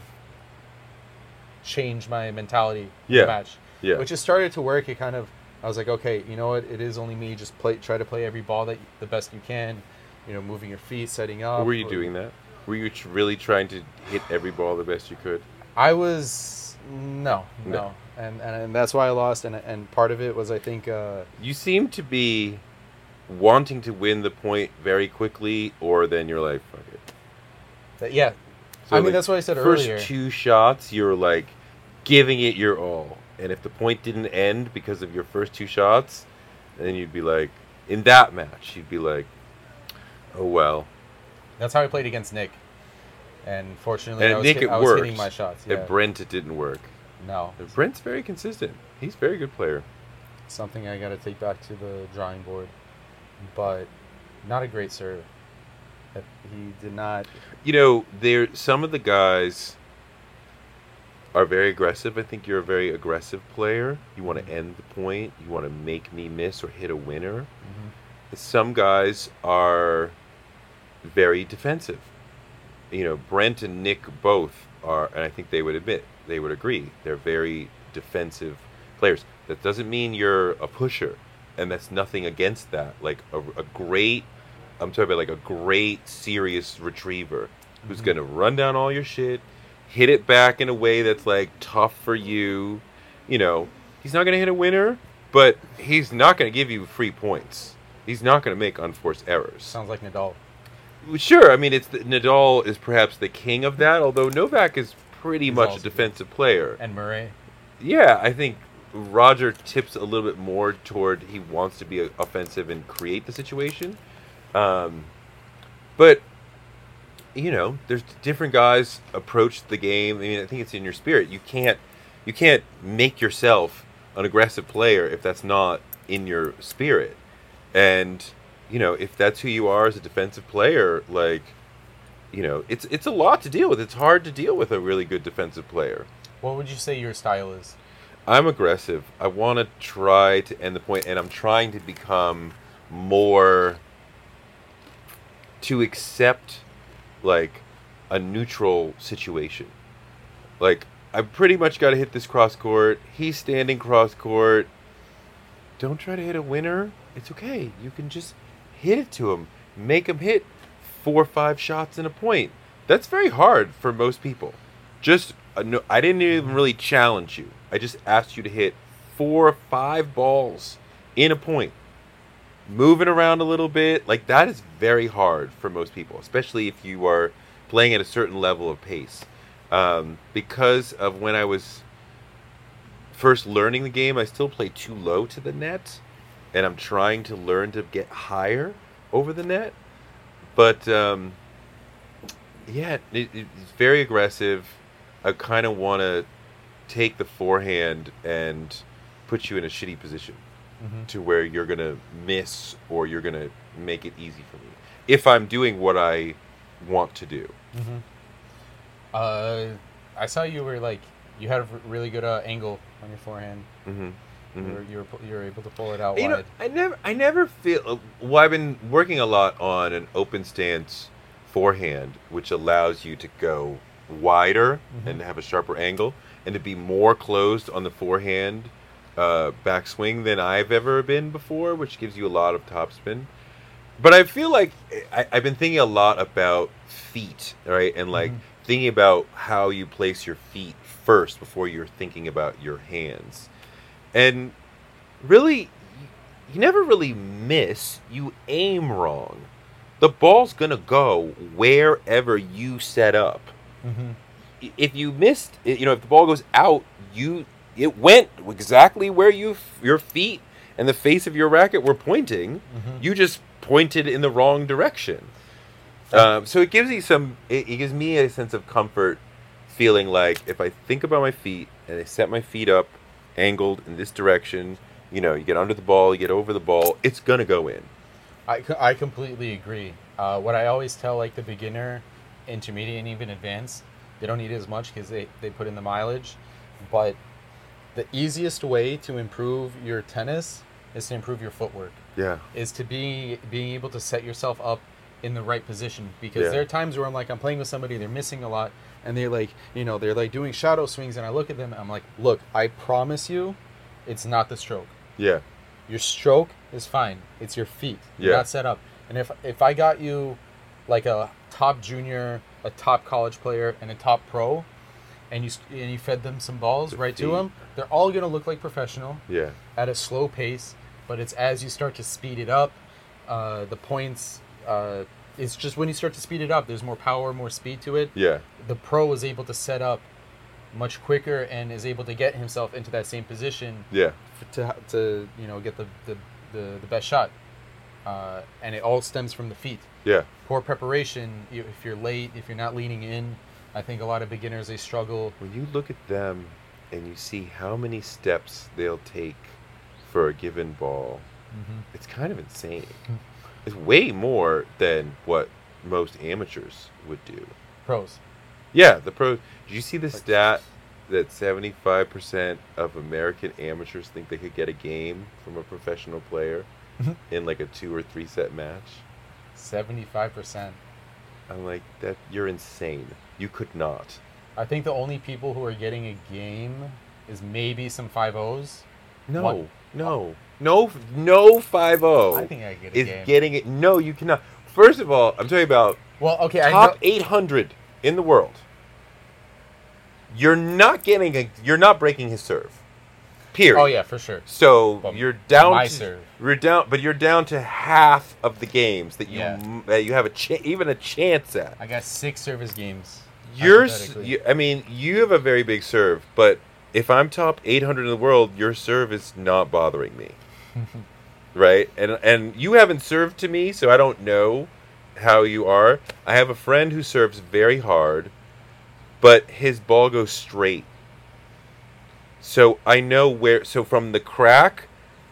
change my mentality Yeah. the match, Yeah. which has started to work. It kind of I was like, okay, you know what? It is only me. Just play, try to play every ball that the best you can. You know, moving your feet, setting up. Were you doing that? Were you really trying to hit every ball the best you could? I was no, no, No. And, and and that's why I lost. And and part of it was I think uh, You seem to be wanting to win the point very quickly, or then you're like, fuck it. that yeah. So, I mean like, that's what I said first earlier. two shots, you're like giving it your all, and if the point didn't end because of your first two shots, then you'd be like, in that match, you'd be like, oh well. That's how I played against Nick. And fortunately, And I was, Nick, hit- it I was hitting my shots. Yeah. At Brent, it didn't work. no, And Brent's very consistent. He's a very good player. something I got to take back to the drawing board. But not a great serve. He did not. You know, there some of the guys are very aggressive. I think you're a very aggressive player. You want to mm-hmm. end the point. You want to make me miss or hit a winner. Mm-hmm. Some guys are very defensive. You know, Brent and Nick both are, and I think they would admit, they would agree, they're very defensive players. That doesn't mean you're a pusher, and that's nothing against that. Like a, a great, I'm talking about like a great, serious retriever who's Mhm. going to run down all your shit, hit it back in a way that's like tough for you. You know, he's not going to hit a winner, but he's not going to give you free points. He's not going to make unforced errors. Sounds like Nadal. Sure, I mean it's the, Nadal is perhaps the king of that, although Novak is pretty He's much a also good. defensive player. And Murray. Yeah, I think Roger tips a little bit more toward he wants to be offensive and create the situation. Um, but you know, there's different guys approach the game. I mean, I think it's in your spirit. You can't you can't make yourself an aggressive player if that's not in your spirit. And you know, if that's who you are as a defensive player, like you know, it's it's a lot to deal with. It's hard to deal with a really good defensive player. What would you say your style is? I'm aggressive. I want to try to end the point, and I'm trying to become more to accept like a neutral situation. Like I've pretty much got to hit this cross court. He's standing cross court. Don't try to hit a winner. It's okay. You can just hit it to him. Make him hit four or five shots in a point. That's very hard for most people. Just uh, no, I didn't even really challenge you. I just asked you to hit four or five balls in a point. Moving around a little bit, like that is very hard for most people, especially if you are playing at a certain level of pace. Um, because of when I was first learning the game, I still play too low to the net, and I'm trying to learn to get higher over the net. But um, yeah, it, it's very aggressive. I kind of want to take the forehand and put you in a shitty position. Mhm. to where you're gonna miss or you're gonna make it easy for me if I'm doing what I want to do. Mm-hmm. Uh, I saw you were like you had a really good uh, angle on your forehand. Mm-hmm. You, were, you were you were able to pull it out You know, wide. I never, I never feel. uh, Well, I've been working a lot on an open stance forehand, which allows you to go wider Mhm. and have a sharper angle, and to be more closed on the forehand uh, backswing than I've ever been before, which gives you a lot of topspin. But I feel like I, I've been thinking a lot about feet, right, and like Mhm. thinking about how you place your feet first before you're thinking about your hands, and really you- you never really miss you aim wrong the ball's gonna go wherever you set up Mm-hmm. If you missed you know if the ball goes out you it went exactly where you your feet and the face of your racket were pointing Mhm. you just pointed in the wrong direction um, so it gives you some it, it gives me a sense of comfort feeling like if i think about my feet and i set my feet up angled in this direction you know you get under the ball you get over the ball it's gonna go in I, I completely agree. Uh, what I always tell like the beginner, intermediate, and even advanced, they don't need as much because they, they put in the mileage. But the easiest way to improve your tennis is to improve your footwork. yeah Is to be being able to set yourself up in the right position because Yeah. there are times where I'm like I'm playing with somebody they're missing a lot and they're like you know they're like doing shadow swings and I look at them and I'm like look I promise you it's not the stroke yeah your stroke is fine. It's your feet. You're Yeah. not set up. And if if I got you like a top junior, a top college player, and a top pro, and you and you fed them some balls The right to them, they're all gonna look like professional yeah at a slow pace. But it's as you start to speed it up, uh, the points. Uh, it's just when you start to speed it up, there's more power, more speed to it. yeah The pro is able to set up much quicker and is able to get himself into that same position yeah f- to to you know get the the, the, the best shot, uh, and it all stems from the feet. yeah Poor preparation. If you're late, if you're not leaning in, I think a lot of beginners they struggle. when you look at them and you see how many steps they'll take for a given ball Mm-hmm. it's kind of insane it's way more than what most amateurs would do Pros. yeah the pros. did you see the stat that 75% of american amateurs think they could get a game from a professional player Mhm. in like a two or three set match Seventy-five percent. i'm like that you're insane you could not I think the only people who are getting a game is maybe some five O's. no What? no no no 5-0 I think I get a is game. getting it. No, you cannot. First of all, I'm talking about well, okay, top 800 in the world. You're not getting a. You're not breaking his serve. Period. Oh yeah, for sure. So But you're down. my to, serve. You're down, but you're down to half of the games that you Yeah. m- that you have a cha- even a chance at. I got six service games. You're. You, I mean, you have a very big serve, but if I'm top 800 in the world, your serve is not bothering me. right? And and you haven't served to me, so I don't know how you are. I have a friend who serves very hard, but his ball goes straight. So I know where so from the crack,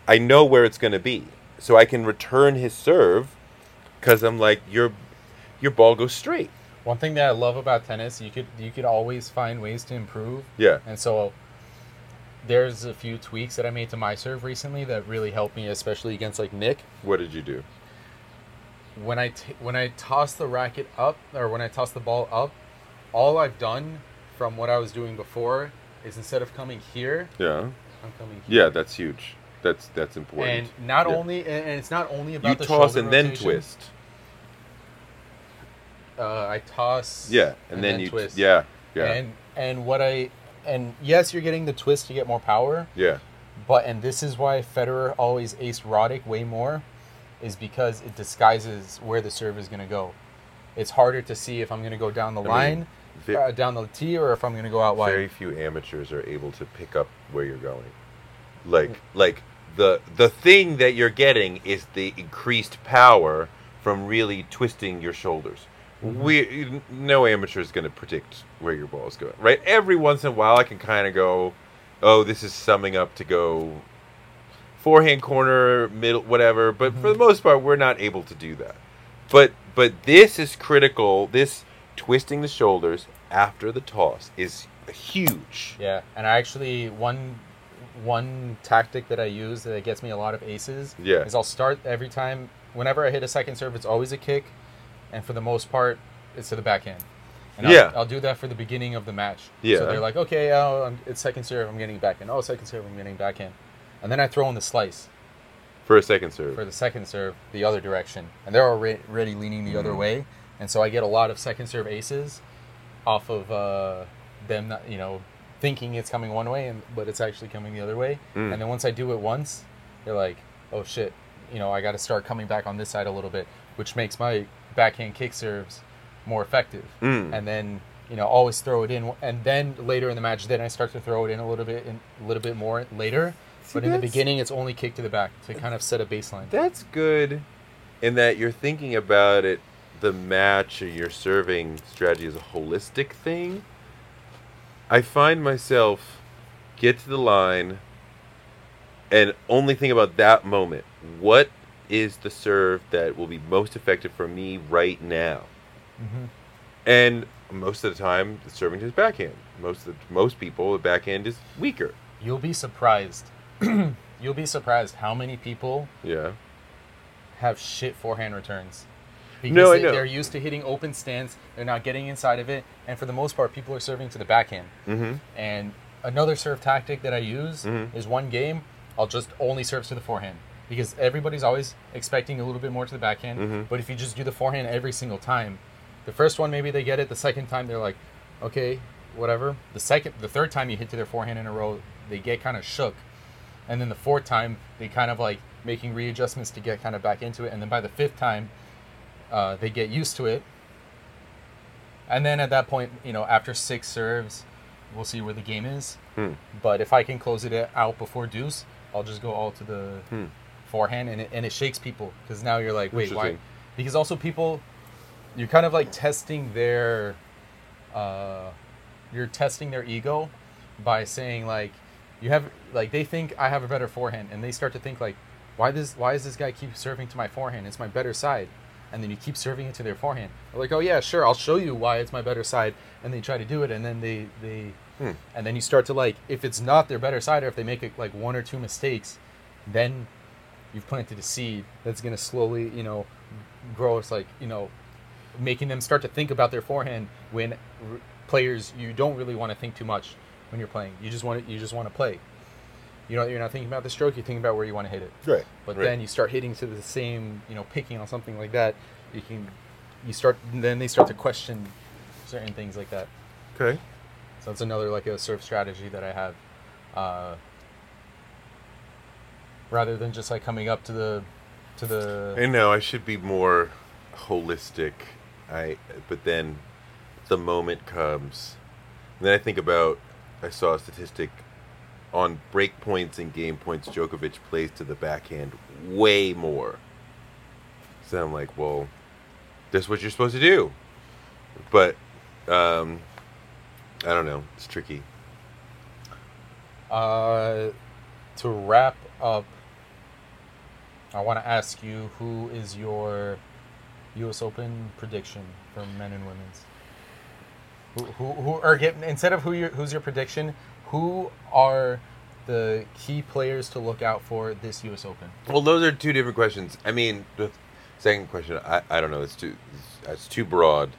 I know where it's going to be. So I can return his serve cuz I'm like your your ball goes straight. One thing that I love about tennis, you could you could always find ways to improve. Yeah. And so there's a few tweaks that I made to my serve recently that really helped me, especially against like Nick. What did you do? When I t- when I toss the racket up or when I toss the ball up, all I've done from what I was doing before is instead of coming here, Yeah. I'm coming here. Yeah, that's huge. That's that's important. And not Yeah. only and it's not only about you the toss and then twist. Uh, I toss. Yeah, and, then, you twist. yeah, yeah, And and what I and yes, you're getting the twist to get more power. yeah, But and this is why Federer always ace Roddick way more, is because it disguises where the serve is going to go. It's harder to see if I'm going to go down the I line, mean, uh, down the T, or if I'm going to go out wide. very few amateurs are able to pick up where you're going. Like like the the thing that you're getting is the increased power from really twisting your shoulders. We no amateur is going to predict where your ball is going, right? Every once in a while, I can kind of go, "Oh, this is summing up to go forehand corner, middle, whatever. But for Mhm. the most part, we're not able to do that. But but this is critical. This twisting the shoulders after the toss is huge. Yeah, and I actually one one tactic that I use that gets me a lot of aces Yeah. is I'll start every time whenever I hit a second serve, it's always a kick, and for the most part, it's to the backhand. And I'll, Yeah. I'll do that for the beginning of the match. Yeah. So they're like, okay, oh, I'm, it's second serve, I'm getting backhand. Oh, second serve, I'm getting backhand. And then I throw in the slice For a second serve. for the second serve the other direction, and they're already leaning the other Mhm. way, and so I get a lot of second serve aces off of uh, them, not, you know, thinking it's coming one way, and but it's actually coming the other way. Mm. And then once I do it once, they're like, oh shit, you know, I got to start coming back on this side a little bit, which makes my backhand kick serves more effective. Mm. And then you know always throw it in, and then later in the match, then I start to throw it in a little bit, in, a little bit more later. See, But in the beginning, it's only kick to the back to kind of set a baseline. That's good in that you're thinking about it, the match or your serving strategy as a holistic thing. I find myself get to the line and only think about that moment. What is the serve that will be most effective for me right now? hmm And most of the time, the serving to his backhand. Most of the, most people, the backhand is weaker. You'll be surprised. You'll be surprised how many people Yeah. have shit forehand returns. Because No, they, they're used to hitting open stance, they're not getting inside of it, and for the most part, people are serving to the backhand. Mm-hmm. And another serve tactic that I use Mhm. is one game, I'll just only serve to the forehand. Because everybody's always expecting a little bit more to the backhand. Mhm. But if you just do the forehand every single time, the first one maybe they get it, the second time they're like, okay, whatever. The second, the third time you hit to their forehand in a row, they get kind of shook. And then the fourth time, they kind of like making readjustments to get kind of back into it. And then by the fifth time, uh, they get used to it. And then at that point, you know, after six serves, we'll see where the game is. Hmm. But if I can close it out before deuce, I'll just go all to the Hmm. Forehand, and it, and it shakes people because now you're like, wait, why? Because also people, you're kind of like testing their, uh, you're testing their ego by saying like, you have like they think I have a better forehand, and they start to think like, why this? Why is this guy keep serving to my forehand? It's my better side. And then you keep serving it to their forehand. They're like, oh yeah, sure, I'll show you why it's my better side. And they try to do it, and then they they Hmm. and then you start to like if it's not their better side or if they make it like one or two mistakes then you've planted a seed that's going to slowly you know grow it's like you know making them start to think about their forehand when r- players you don't really want to think too much when you're playing you just want to you just want to play you know you're not thinking about the stroke you're thinking about where you want to hit it Right. but Right. then you start hitting to the same you know picking on something like that you can you start then they start to question certain things like that Okay. so that's another like a serve strategy that I have. Uh, rather than just like coming up to the to the I know I should be more holistic. I but then the moment comes. And then I think about I saw a statistic on break points and game points Djokovic plays to the backhand way more. So I'm like, well, that's what you're supposed to do. But um I don't know. It's tricky. uh, to wrap up. I want to ask you who is your U.S. Open prediction for men and women's. Who who, who are getting instead of who your who's your prediction? Who are the key players to look out for this U.S. Open? Well, those are two different questions. I mean, the second question, I, I don't know. It's too it's, it's too broad.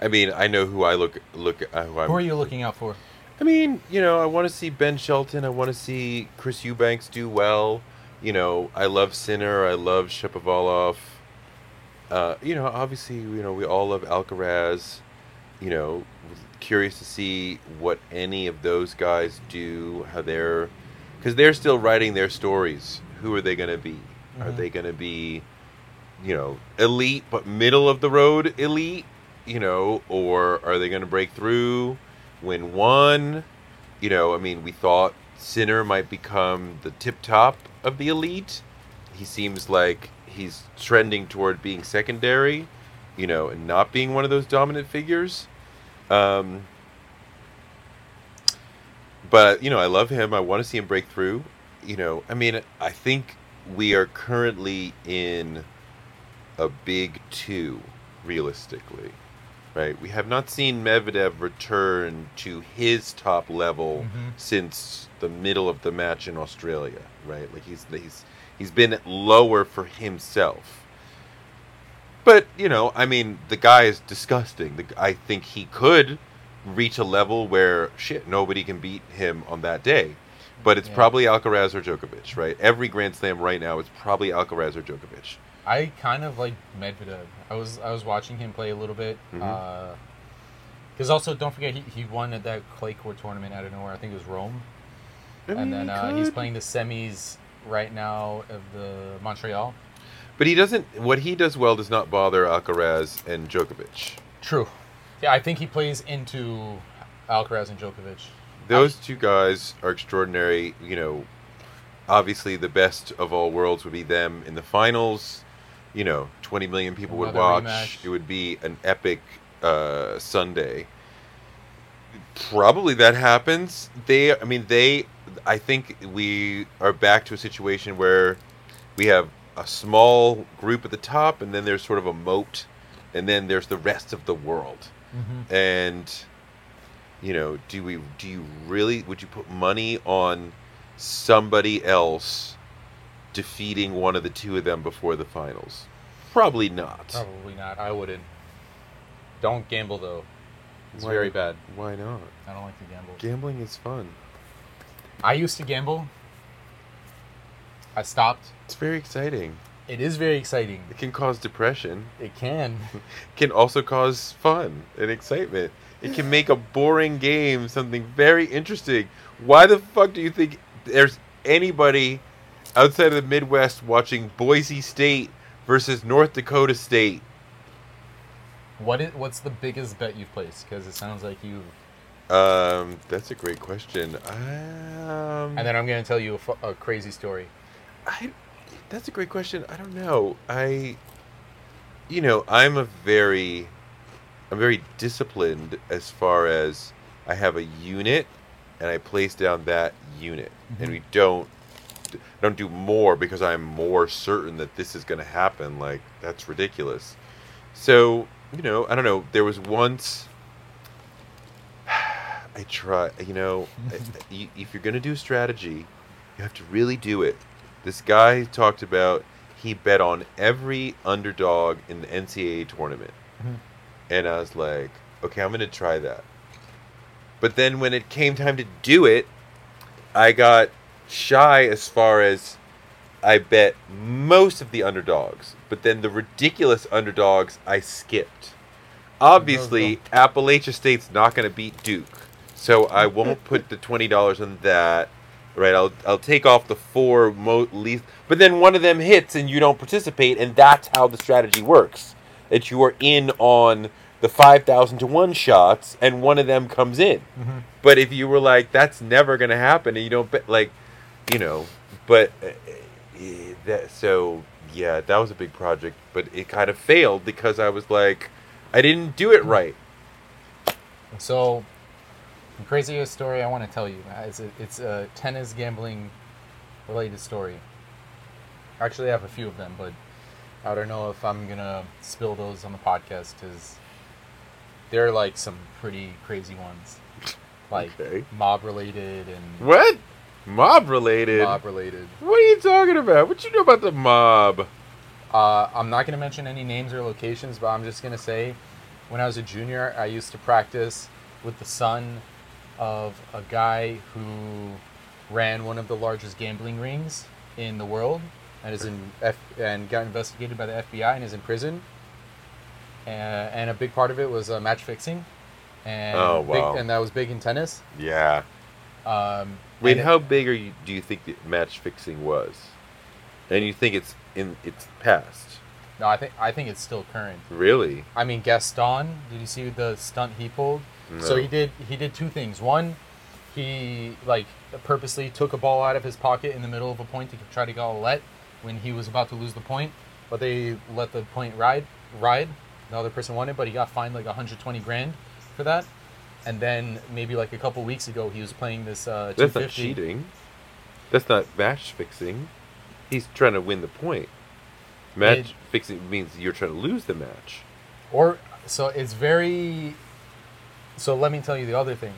I mean, I know who I look look uh, who, I'm, Who are you looking out for? I mean, you know, I want to see Ben Shelton. I want to see Chris Eubanks do well. You know, I love Sinner. I love Shapovalov. Uh, you know, obviously, you know, we all love Alcaraz. You know, curious to see what any of those guys do. How they're, because they're still writing their stories. Who are they going to be? Are Mhm. they going to be, you know, elite but middle of the road elite? You know, or are they going to break through? win one. You know, I mean, we thought Sinner might become the tip top of the elite. He seems like he's trending toward being secondary, you know, and not being one of those dominant figures. Um, but you know, I love him. I want to see him break through. you know, I mean, I think we are currently in a big two, realistically, right? We have not seen Medvedev return to his top level Mhm. since the middle of the match in Australia, right? Like he's he's he's been lower for himself. But you know, I mean, the guy is disgusting. The, I think he could reach a level where shit, nobody can beat him on that day. But it's Yeah. probably Alcaraz or Djokovic, right? Every Grand Slam right now is probably Alcaraz or Djokovic. I kind of like Medvedev. I was I was watching him play a little bit. Because also, don't forget, he, he won at that clay court tournament out of nowhere. I think it was Rome. and then uh, he's playing the semis right now of the Montreal. But he doesn't. What he does well does not bother Alcaraz and Djokovic. True. Yeah, I think he plays into Alcaraz and Djokovic. Those two guys are extraordinary. You know, obviously the best of all worlds would be them in the finals. You know, 20 million people would watch. rematch. It would be an epic uh, Sunday. Probably that happens. They, I mean, they. I think we are back to a situation where we have a small group at the top, and then there's sort of a moat, and then there's the rest of the world Mm-hmm. and you know do we do you really would you put money on somebody else defeating one of the two of them before the finals probably not Probably not. I wouldn't. Don't gamble though. It's Why very bad. why not I don't like to gamble. gambling is fun I used to gamble. I stopped. it's very exciting It is very exciting. it can cause depression It can. it can also cause fun and excitement it can make a boring game something very interesting why the fuck do you think there's anybody outside of the midwest watching boise state versus north dakota state What is what's the biggest bet you've placed? Because it sounds like you. Um, that's a great question. Um, And then I'm gonna tell you a, fu- a crazy story. I, that's a great question. I don't know. I, you know, I'm a very, I'm very disciplined as far as I have a unit, and I place down that unit, and Mhm. we don't, don't do more because I'm more certain that this is going to happen. Like that's ridiculous. So you know, I don't know. There was once. I try, you know, I- if you're going to do strategy, you have to really do it. This guy talked about he bet on every underdog in the NCAA tournament. Mhm. And I was like, okay, I'm going to try that. But then when it came time to do it, I got shy as far as I bet most of the underdogs. But then the ridiculous underdogs I skipped. Obviously, Appalachia State's not going to beat Duke. So I won't put the $20 on that. Right, I'll I'll take off the four mo- least, but then one of them hits and you don't participate, and that's how the strategy works. That you are in on the five thousand to one shots, and one of them comes in. Mm-hmm. But if you were like, that's never gonna happen, and you don't bet, like, you know, but uh, eh, that so yeah, that was a big project, but it kind of failed because I was like, I didn't do it right. So, the craziest story I want to tell you. uh, It's a, it's a tennis gambling related story. Actually, I have a few of them, but I don't know if I'm gonna spill those on the podcast because they're like some pretty crazy ones, like Okay. mob related and What? Mob related? mob related. What are you talking about? What you know about the mob? Uh, I'm not gonna mention any names or locations, but I'm just gonna say, when I was a junior, I used to practice with the son of a guy who ran one of the largest gambling rings in the world, and is in F- and got investigated by the FBI and is in prison. Uh, and a big part of it was uh, match fixing, and Oh, wow. big, and that was big in tennis. Yeah. Um, Wait, how big are you? Do you think that match fixing was? And you think it's in its past? No, I think I think it's still current. Really? I mean, Gaston. Did you see the stunt he pulled? So he did. He did two things. One, he like purposely took a ball out of his pocket in the middle of a point to try to get a let when he was about to lose the point, but they let the point ride. Ride. The other person won it, but he got fined like 120 grand for that. And then maybe like a couple weeks ago, he was playing this uh, That's not 250. cheating. That's not match fixing. He's trying to win the point. Match It- fixing means you're trying to lose the match. Or so it's very. So let me tell you the other thing.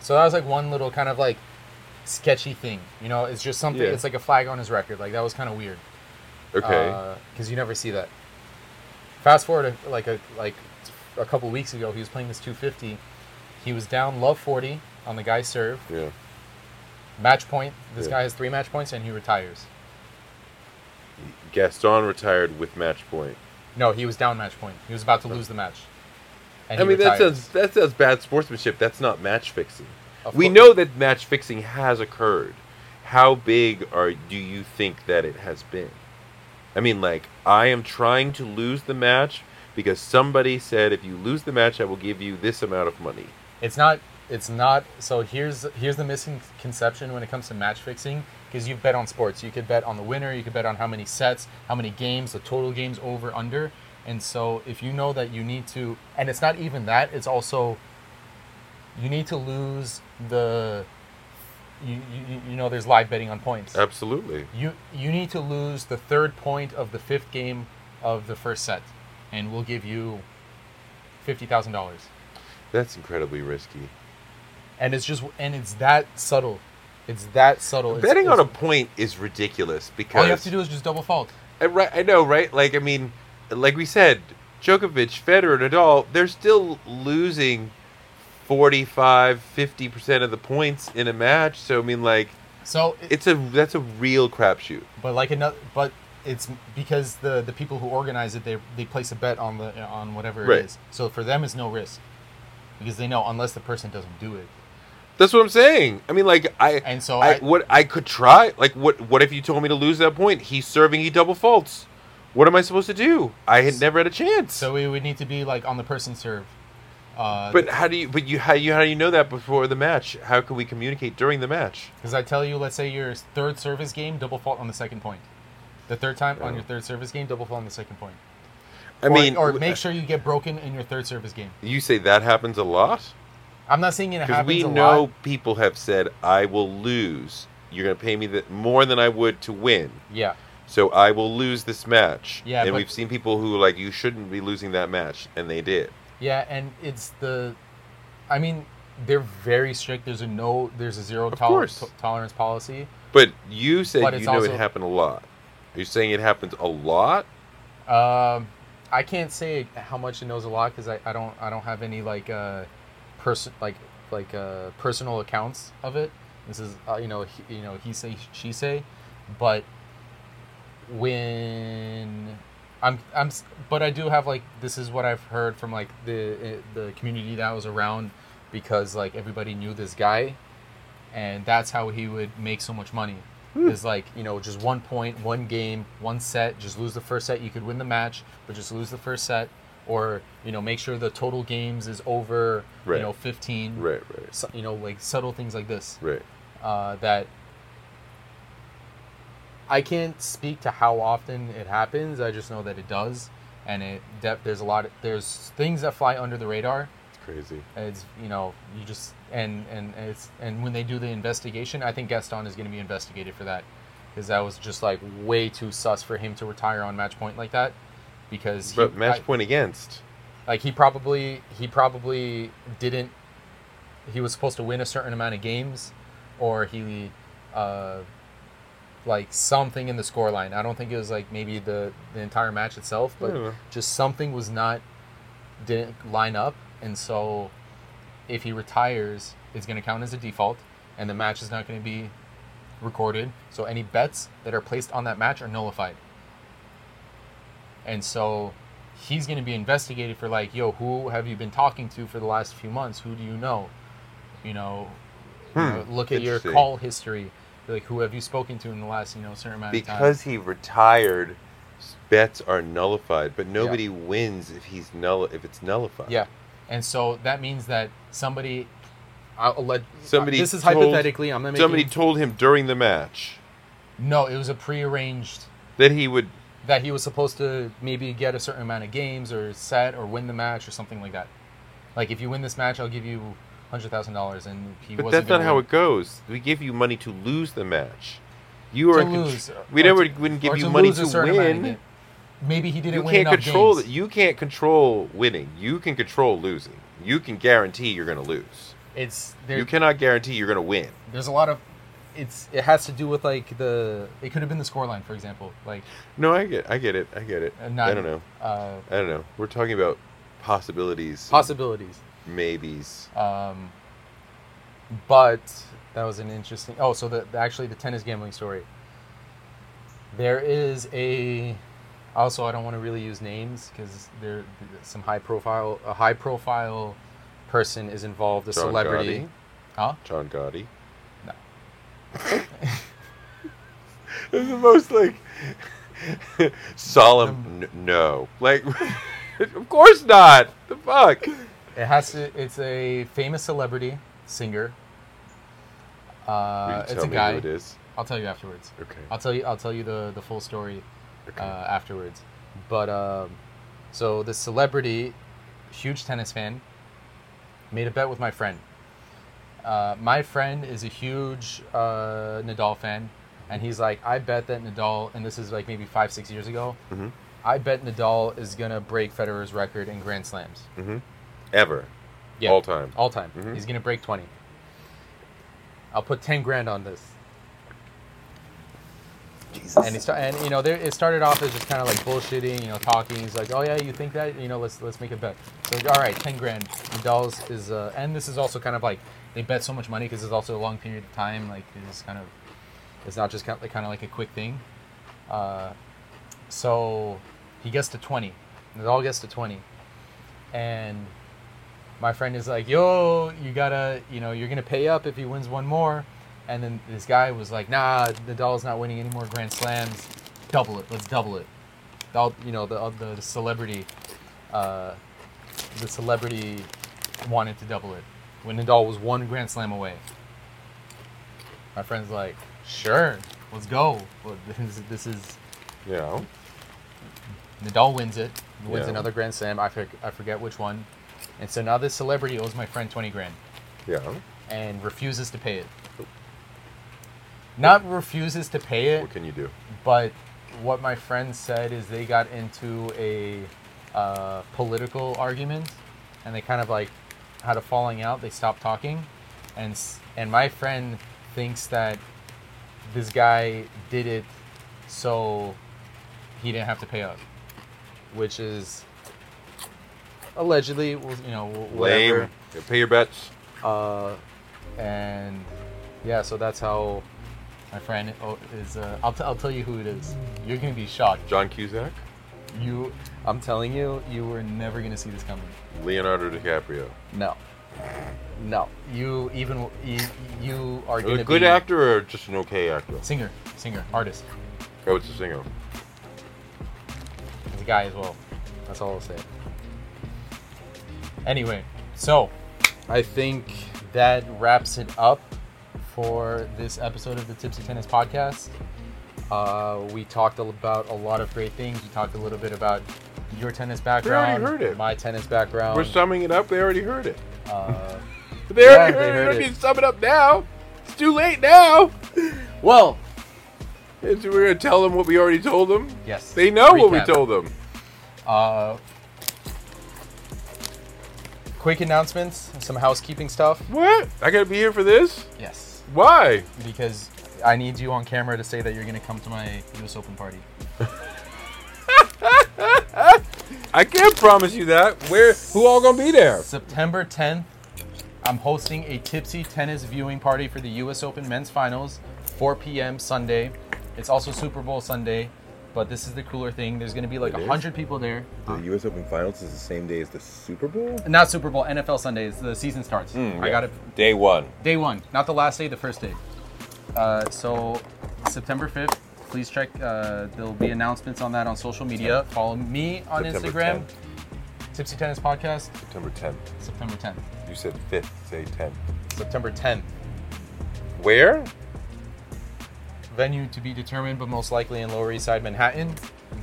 So that was like one little kind of like sketchy thing. You know, it's just something. Yeah. It's like a flag on his record. Like that was kind of weird. Okay. Because you never see that. Fast forward like a like a couple weeks ago, he was playing this 250. He was down love 40 on the guy's serve. yeah. Match point. This Yeah. guy has three match points and he retires. Gaston retired with match point. No, he was down match point. He was about to lose the match. I mean, that sounds that sounds bad sportsmanship. That's not match fixing. Of we course. know that match fixing has occurred. How big are do you think that it has been? I mean, like I am trying to lose the match because somebody said if you lose the match, I will give you this amount of money. It's not. It's not. So here's here's the misconception when it comes to match fixing. Because you bet on sports, you could bet on the winner, you could bet on how many sets, how many games, the total games over under. And so if you know that you need to, and it's not even that, it's also you need to lose the. You, you, you know there's live betting on points. Absolutely. You you need to lose the third point of the fifth game of the first set, and we'll give you fifty thousand dollars. That's incredibly risky. and it's just and it's that subtle it's that subtle It's- Betting on a point is ridiculous because all you have to do is just double fault I, right, I know, right? Like, I mean, like we said, Djokovic, Federer, Nadal, they're still losing 45, 50% of the points in a match. So, I mean, like, so it, it's a that's a real crapshoot. but like another but it's because the the people who organize it they they place a bet on the on whatever Right. it is so for them it's no risk because they know unless the person doesn't do it That's what I'm saying. I mean, like, I And so I, I- what I could try. Like, what what if you told me to lose that point? He's serving, he double faults. What am I supposed to do? I had never had a chance. so we would need to be like on the person serve uh but how do you? But you how you how do you know that before the match? How can we communicate during the match? because i tell you let's say your third service game double fault on the second point the third time on Oh. your third service game double fault on the second point I or, mean, or make sure you get broken in your third service game you say that happens a lot. i'm not saying it Because happens we a know lot people have said, "I will lose. You're going to pay me the, more than I would to win, yeah so I will lose this match." Yeah, and we've seen people who like you shouldn't be losing that match, and they did. Yeah, and it's the, I mean, they're very strict. There's a no, there's a zero tol- course. tolerance policy. But you said But you know also- it happened a lot. Are you saying it happens a lot? Um, I can't say how much it knows a lot because I, I don't I don't have any like uh, person like like uh, personal accounts of it. This is uh, you know he, you know he say she say, but when I'm I'm but I do have like this is what I've heard from like the uh, the community that was around because like everybody knew this guy, and that's how he would make so much money. Is like you know just one point, one game, one set. Just lose the first set, you could win the match, but just lose the first set, or you know make sure the total games is over. Right. You know, fifteen. Right, right, So, you know, like subtle things like this right. uh, that I can't speak to how often it happens. I just know that it does, and it there's a lot. Of, there's things that fly under the radar. Crazy. It's you know you just and and it's and when they do the investigation, I think Gaston is going to be investigated for that because that was just like way too sus for him to retire on match point like that because he, But match I- point against. like he probably he probably didn't he was supposed to win a certain amount of games or he uh like something in the scoreline i don't think it was like maybe the the entire match itself but just something was not didn't line up and so if he retires it's going to count as a default and the match is not going to be recorded. So any bets that are placed on that match are nullified. And so he's going to be investigated for like yo who have you been talking to for the last few months? Who do you know? You know, you Hmm, know, look at your call history. Like who have you spoken to in the last you know certain amount of time? Because he retired, bets are nullified, but nobody wins if he's null if it's nullified. yeah and so that means that somebody uh, I'll let Somebody this is told- hypothetically i'm making Somebody told him during the match no it was a prearranged that he would. that he was supposed to maybe get a certain amount of games or set or win the match or something like that. Like if you win this match, I'll give you hundred thousand dollars, and he But that's not gonna how it goes. We give you money to lose the match. You are to in lose. We never wouldn't give you money to certain amount of win. Maybe he didn't You can't enough control games. that. You can't control winning. You can control losing. You can guarantee you're going to lose. It's there. You cannot guarantee you're going to win. There's a lot of. It's it has to do with like the. It could have been the scoreline, for example. Like No, I get, I get it, I get it. not, I don't know. Uh, I don't know. We're talking about possibilities, Possibilities. maybes. um, But that was an interesting. Oh, so the actually the tennis gambling story. There is a. Also, I don't want to really use names because there some high profile a high profile person is involved, a John celebrity. Gotti. huh? John Gotti. No. It's the most like solemn. N- no, like of course not. The fuck. It has to. It's a famous celebrity singer. Uh, it's a guy. who it is. I'll tell you afterwards. Okay. I'll tell you. I'll tell you the the full story. Uh, afterwards. But um, so the celebrity, huge tennis fan, made a bet with my friend. Uh, my friend is a huge uh, Nadal fan, and he's like, I bet that Nadal, and this is like maybe five six years ago. Mhm. I bet Nadal is gonna break Federer's record in Grand Slams. mm-hmm. Ever. Yeah, All time. all time. Mhm. He's gonna break twenty. I'll put ten grand on this. Jesus. and he start, and you know there, it started off as just kind of like bullshitting you know talking. He's like oh yeah you think that? You know let's let's make a bet so like, all right 10 grand. Nadal's is uh, and this is also kind of like they bet so much money because it's also a long period of time. Like it's kind of it's not just kind of like, kind of like a quick thing. Uh, so he gets to 20 Nadal gets to 20 and my friend is like yo you gotta you know you're gonna pay up if he wins one more and then this guy was like, "Nah, Nadal's not winning any more Grand Slams. Double it. Let's double it." The, you know, the the, the celebrity, uh, the celebrity wanted to double it when Nadal was one Grand Slam away. My friend's like, "Sure, let's go." Well, this, is- this is Yeah. Nadal wins it, wins Yeah. another Grand Slam. I, for, I forget which one, and so now this celebrity owes my friend twenty grand Yeah. and refuses to pay it. Not refuses to pay it, What can you do? but what my friend said is they got into a uh, political argument and they kind of like had a falling out they stopped talking and and my friend thinks that this guy did it so he didn't have to pay up which is allegedly you know whatever Lame. Pay your bets. uh, and yeah, so that's how my friend is. Uh, I'll, t- I'll tell you who it is. You're gonna be shocked. John Cusack. You, I'm telling you, you were never gonna see this coming. Leonardo DiCaprio. No, no. You even you, you are gonna a good be actor or just an okay actor? singer, singer, artist. Oh, it's a singer. He's a guy as well. That's all I'll say. Anyway, so I think that wraps it up for this episode of the Tipsy Tennis Podcast. Uh, we talked about a lot of great things. We talked a little bit about your tennis background, heard it. my tennis background. We're summing it up. They already heard it. uh, They Yeah, already they heard, heard it. Don't it. need to sum it up now. It's too late now. well, It's- we're gonna tell them what we already told them. yes. They know what we told them. Uh, quick announcements, some housekeeping stuff. What? I gotta be here for this? Yes. Why? because I need you on camera to say that you're to come to my U.S. Open party. I can't promise you that. Where? Who all gonna be there? September 10th, I'm hosting a tipsy tennis viewing party for the U.S. Open Men's Finals, 4 p.m. Sunday. It's also Super Bowl Sunday, but this is the cooler thing. There's going to be like It is? 100 people there. The U.S. Open Finals is the same day as the Super Bowl. Not Super Bowl, NFL Sundays. The season starts. Mm, I got it Day one. day one, not the last day, the first day. Uh, so September 5th, please check. Uh, there'll be announcements on that on social media. Follow me on September Instagram, 10th. Tipsy Tennis Podcast, September 10th. September 10th. You said 5th. Say 10th. September 10th. Where? Venue to be determined, but most likely in Lower East Side, Manhattan.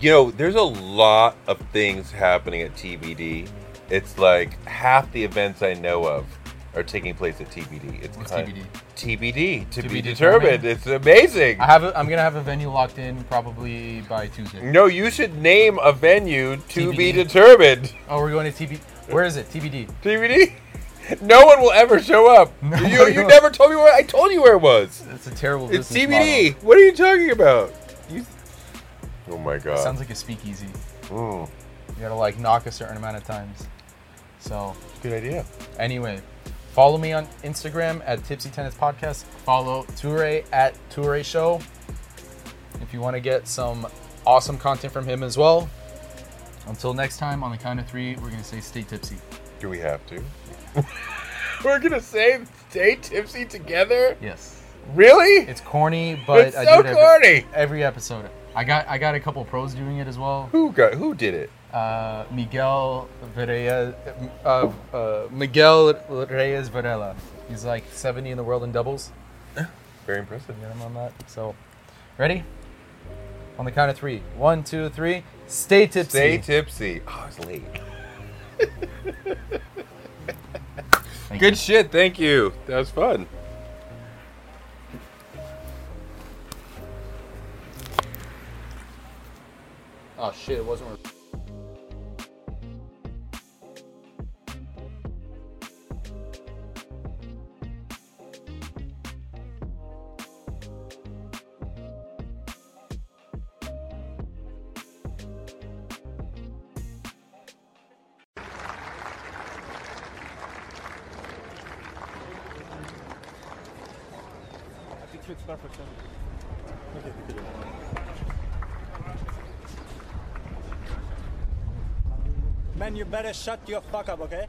You know, there's a lot of things happening at TBD. It's like half the events I know of are taking place at TBD. It's TBD? TBD to, To be, be determined. determined? It's amazing. I have. A, I'm gonna have a venue locked in probably by Tuesday. no, you should name a venue to be determined. Oh, we're going to TBD. Where is it? TBD. TBD. No one will ever show up. No you you never told me where. I told you where it was. It's a terrible. It's CBD. Model. What are you talking about? You... Oh my god. Sounds like a speakeasy. Mm, You gotta like knock a certain amount of times. So good idea. anyway, follow me on Instagram at Tipsy Tennis Podcast. Follow Toure at Toure Show. If you want to get some awesome content from him as well. Until next time, on the count of three, we're gonna say stay tipsy. Do we have to? We're gonna say stay tipsy together. Yes. Really? It's corny, but It's I so do it every, corny. every episode. I got I got a couple pros doing it as well. Who got? Who did it? Uh, Miguel Reyes, uh, uh, Miguel Reyes Varela. He's like 70 in the world in doubles. Very impressive. Get him on that. So, ready? On the count of three. One, two, three. Stay tipsy. Stay tipsy. Oh, it's late. Thank Good you. shit. Thank you. That was fun. Oh shit! It wasn't. Shut your fuck up, okay?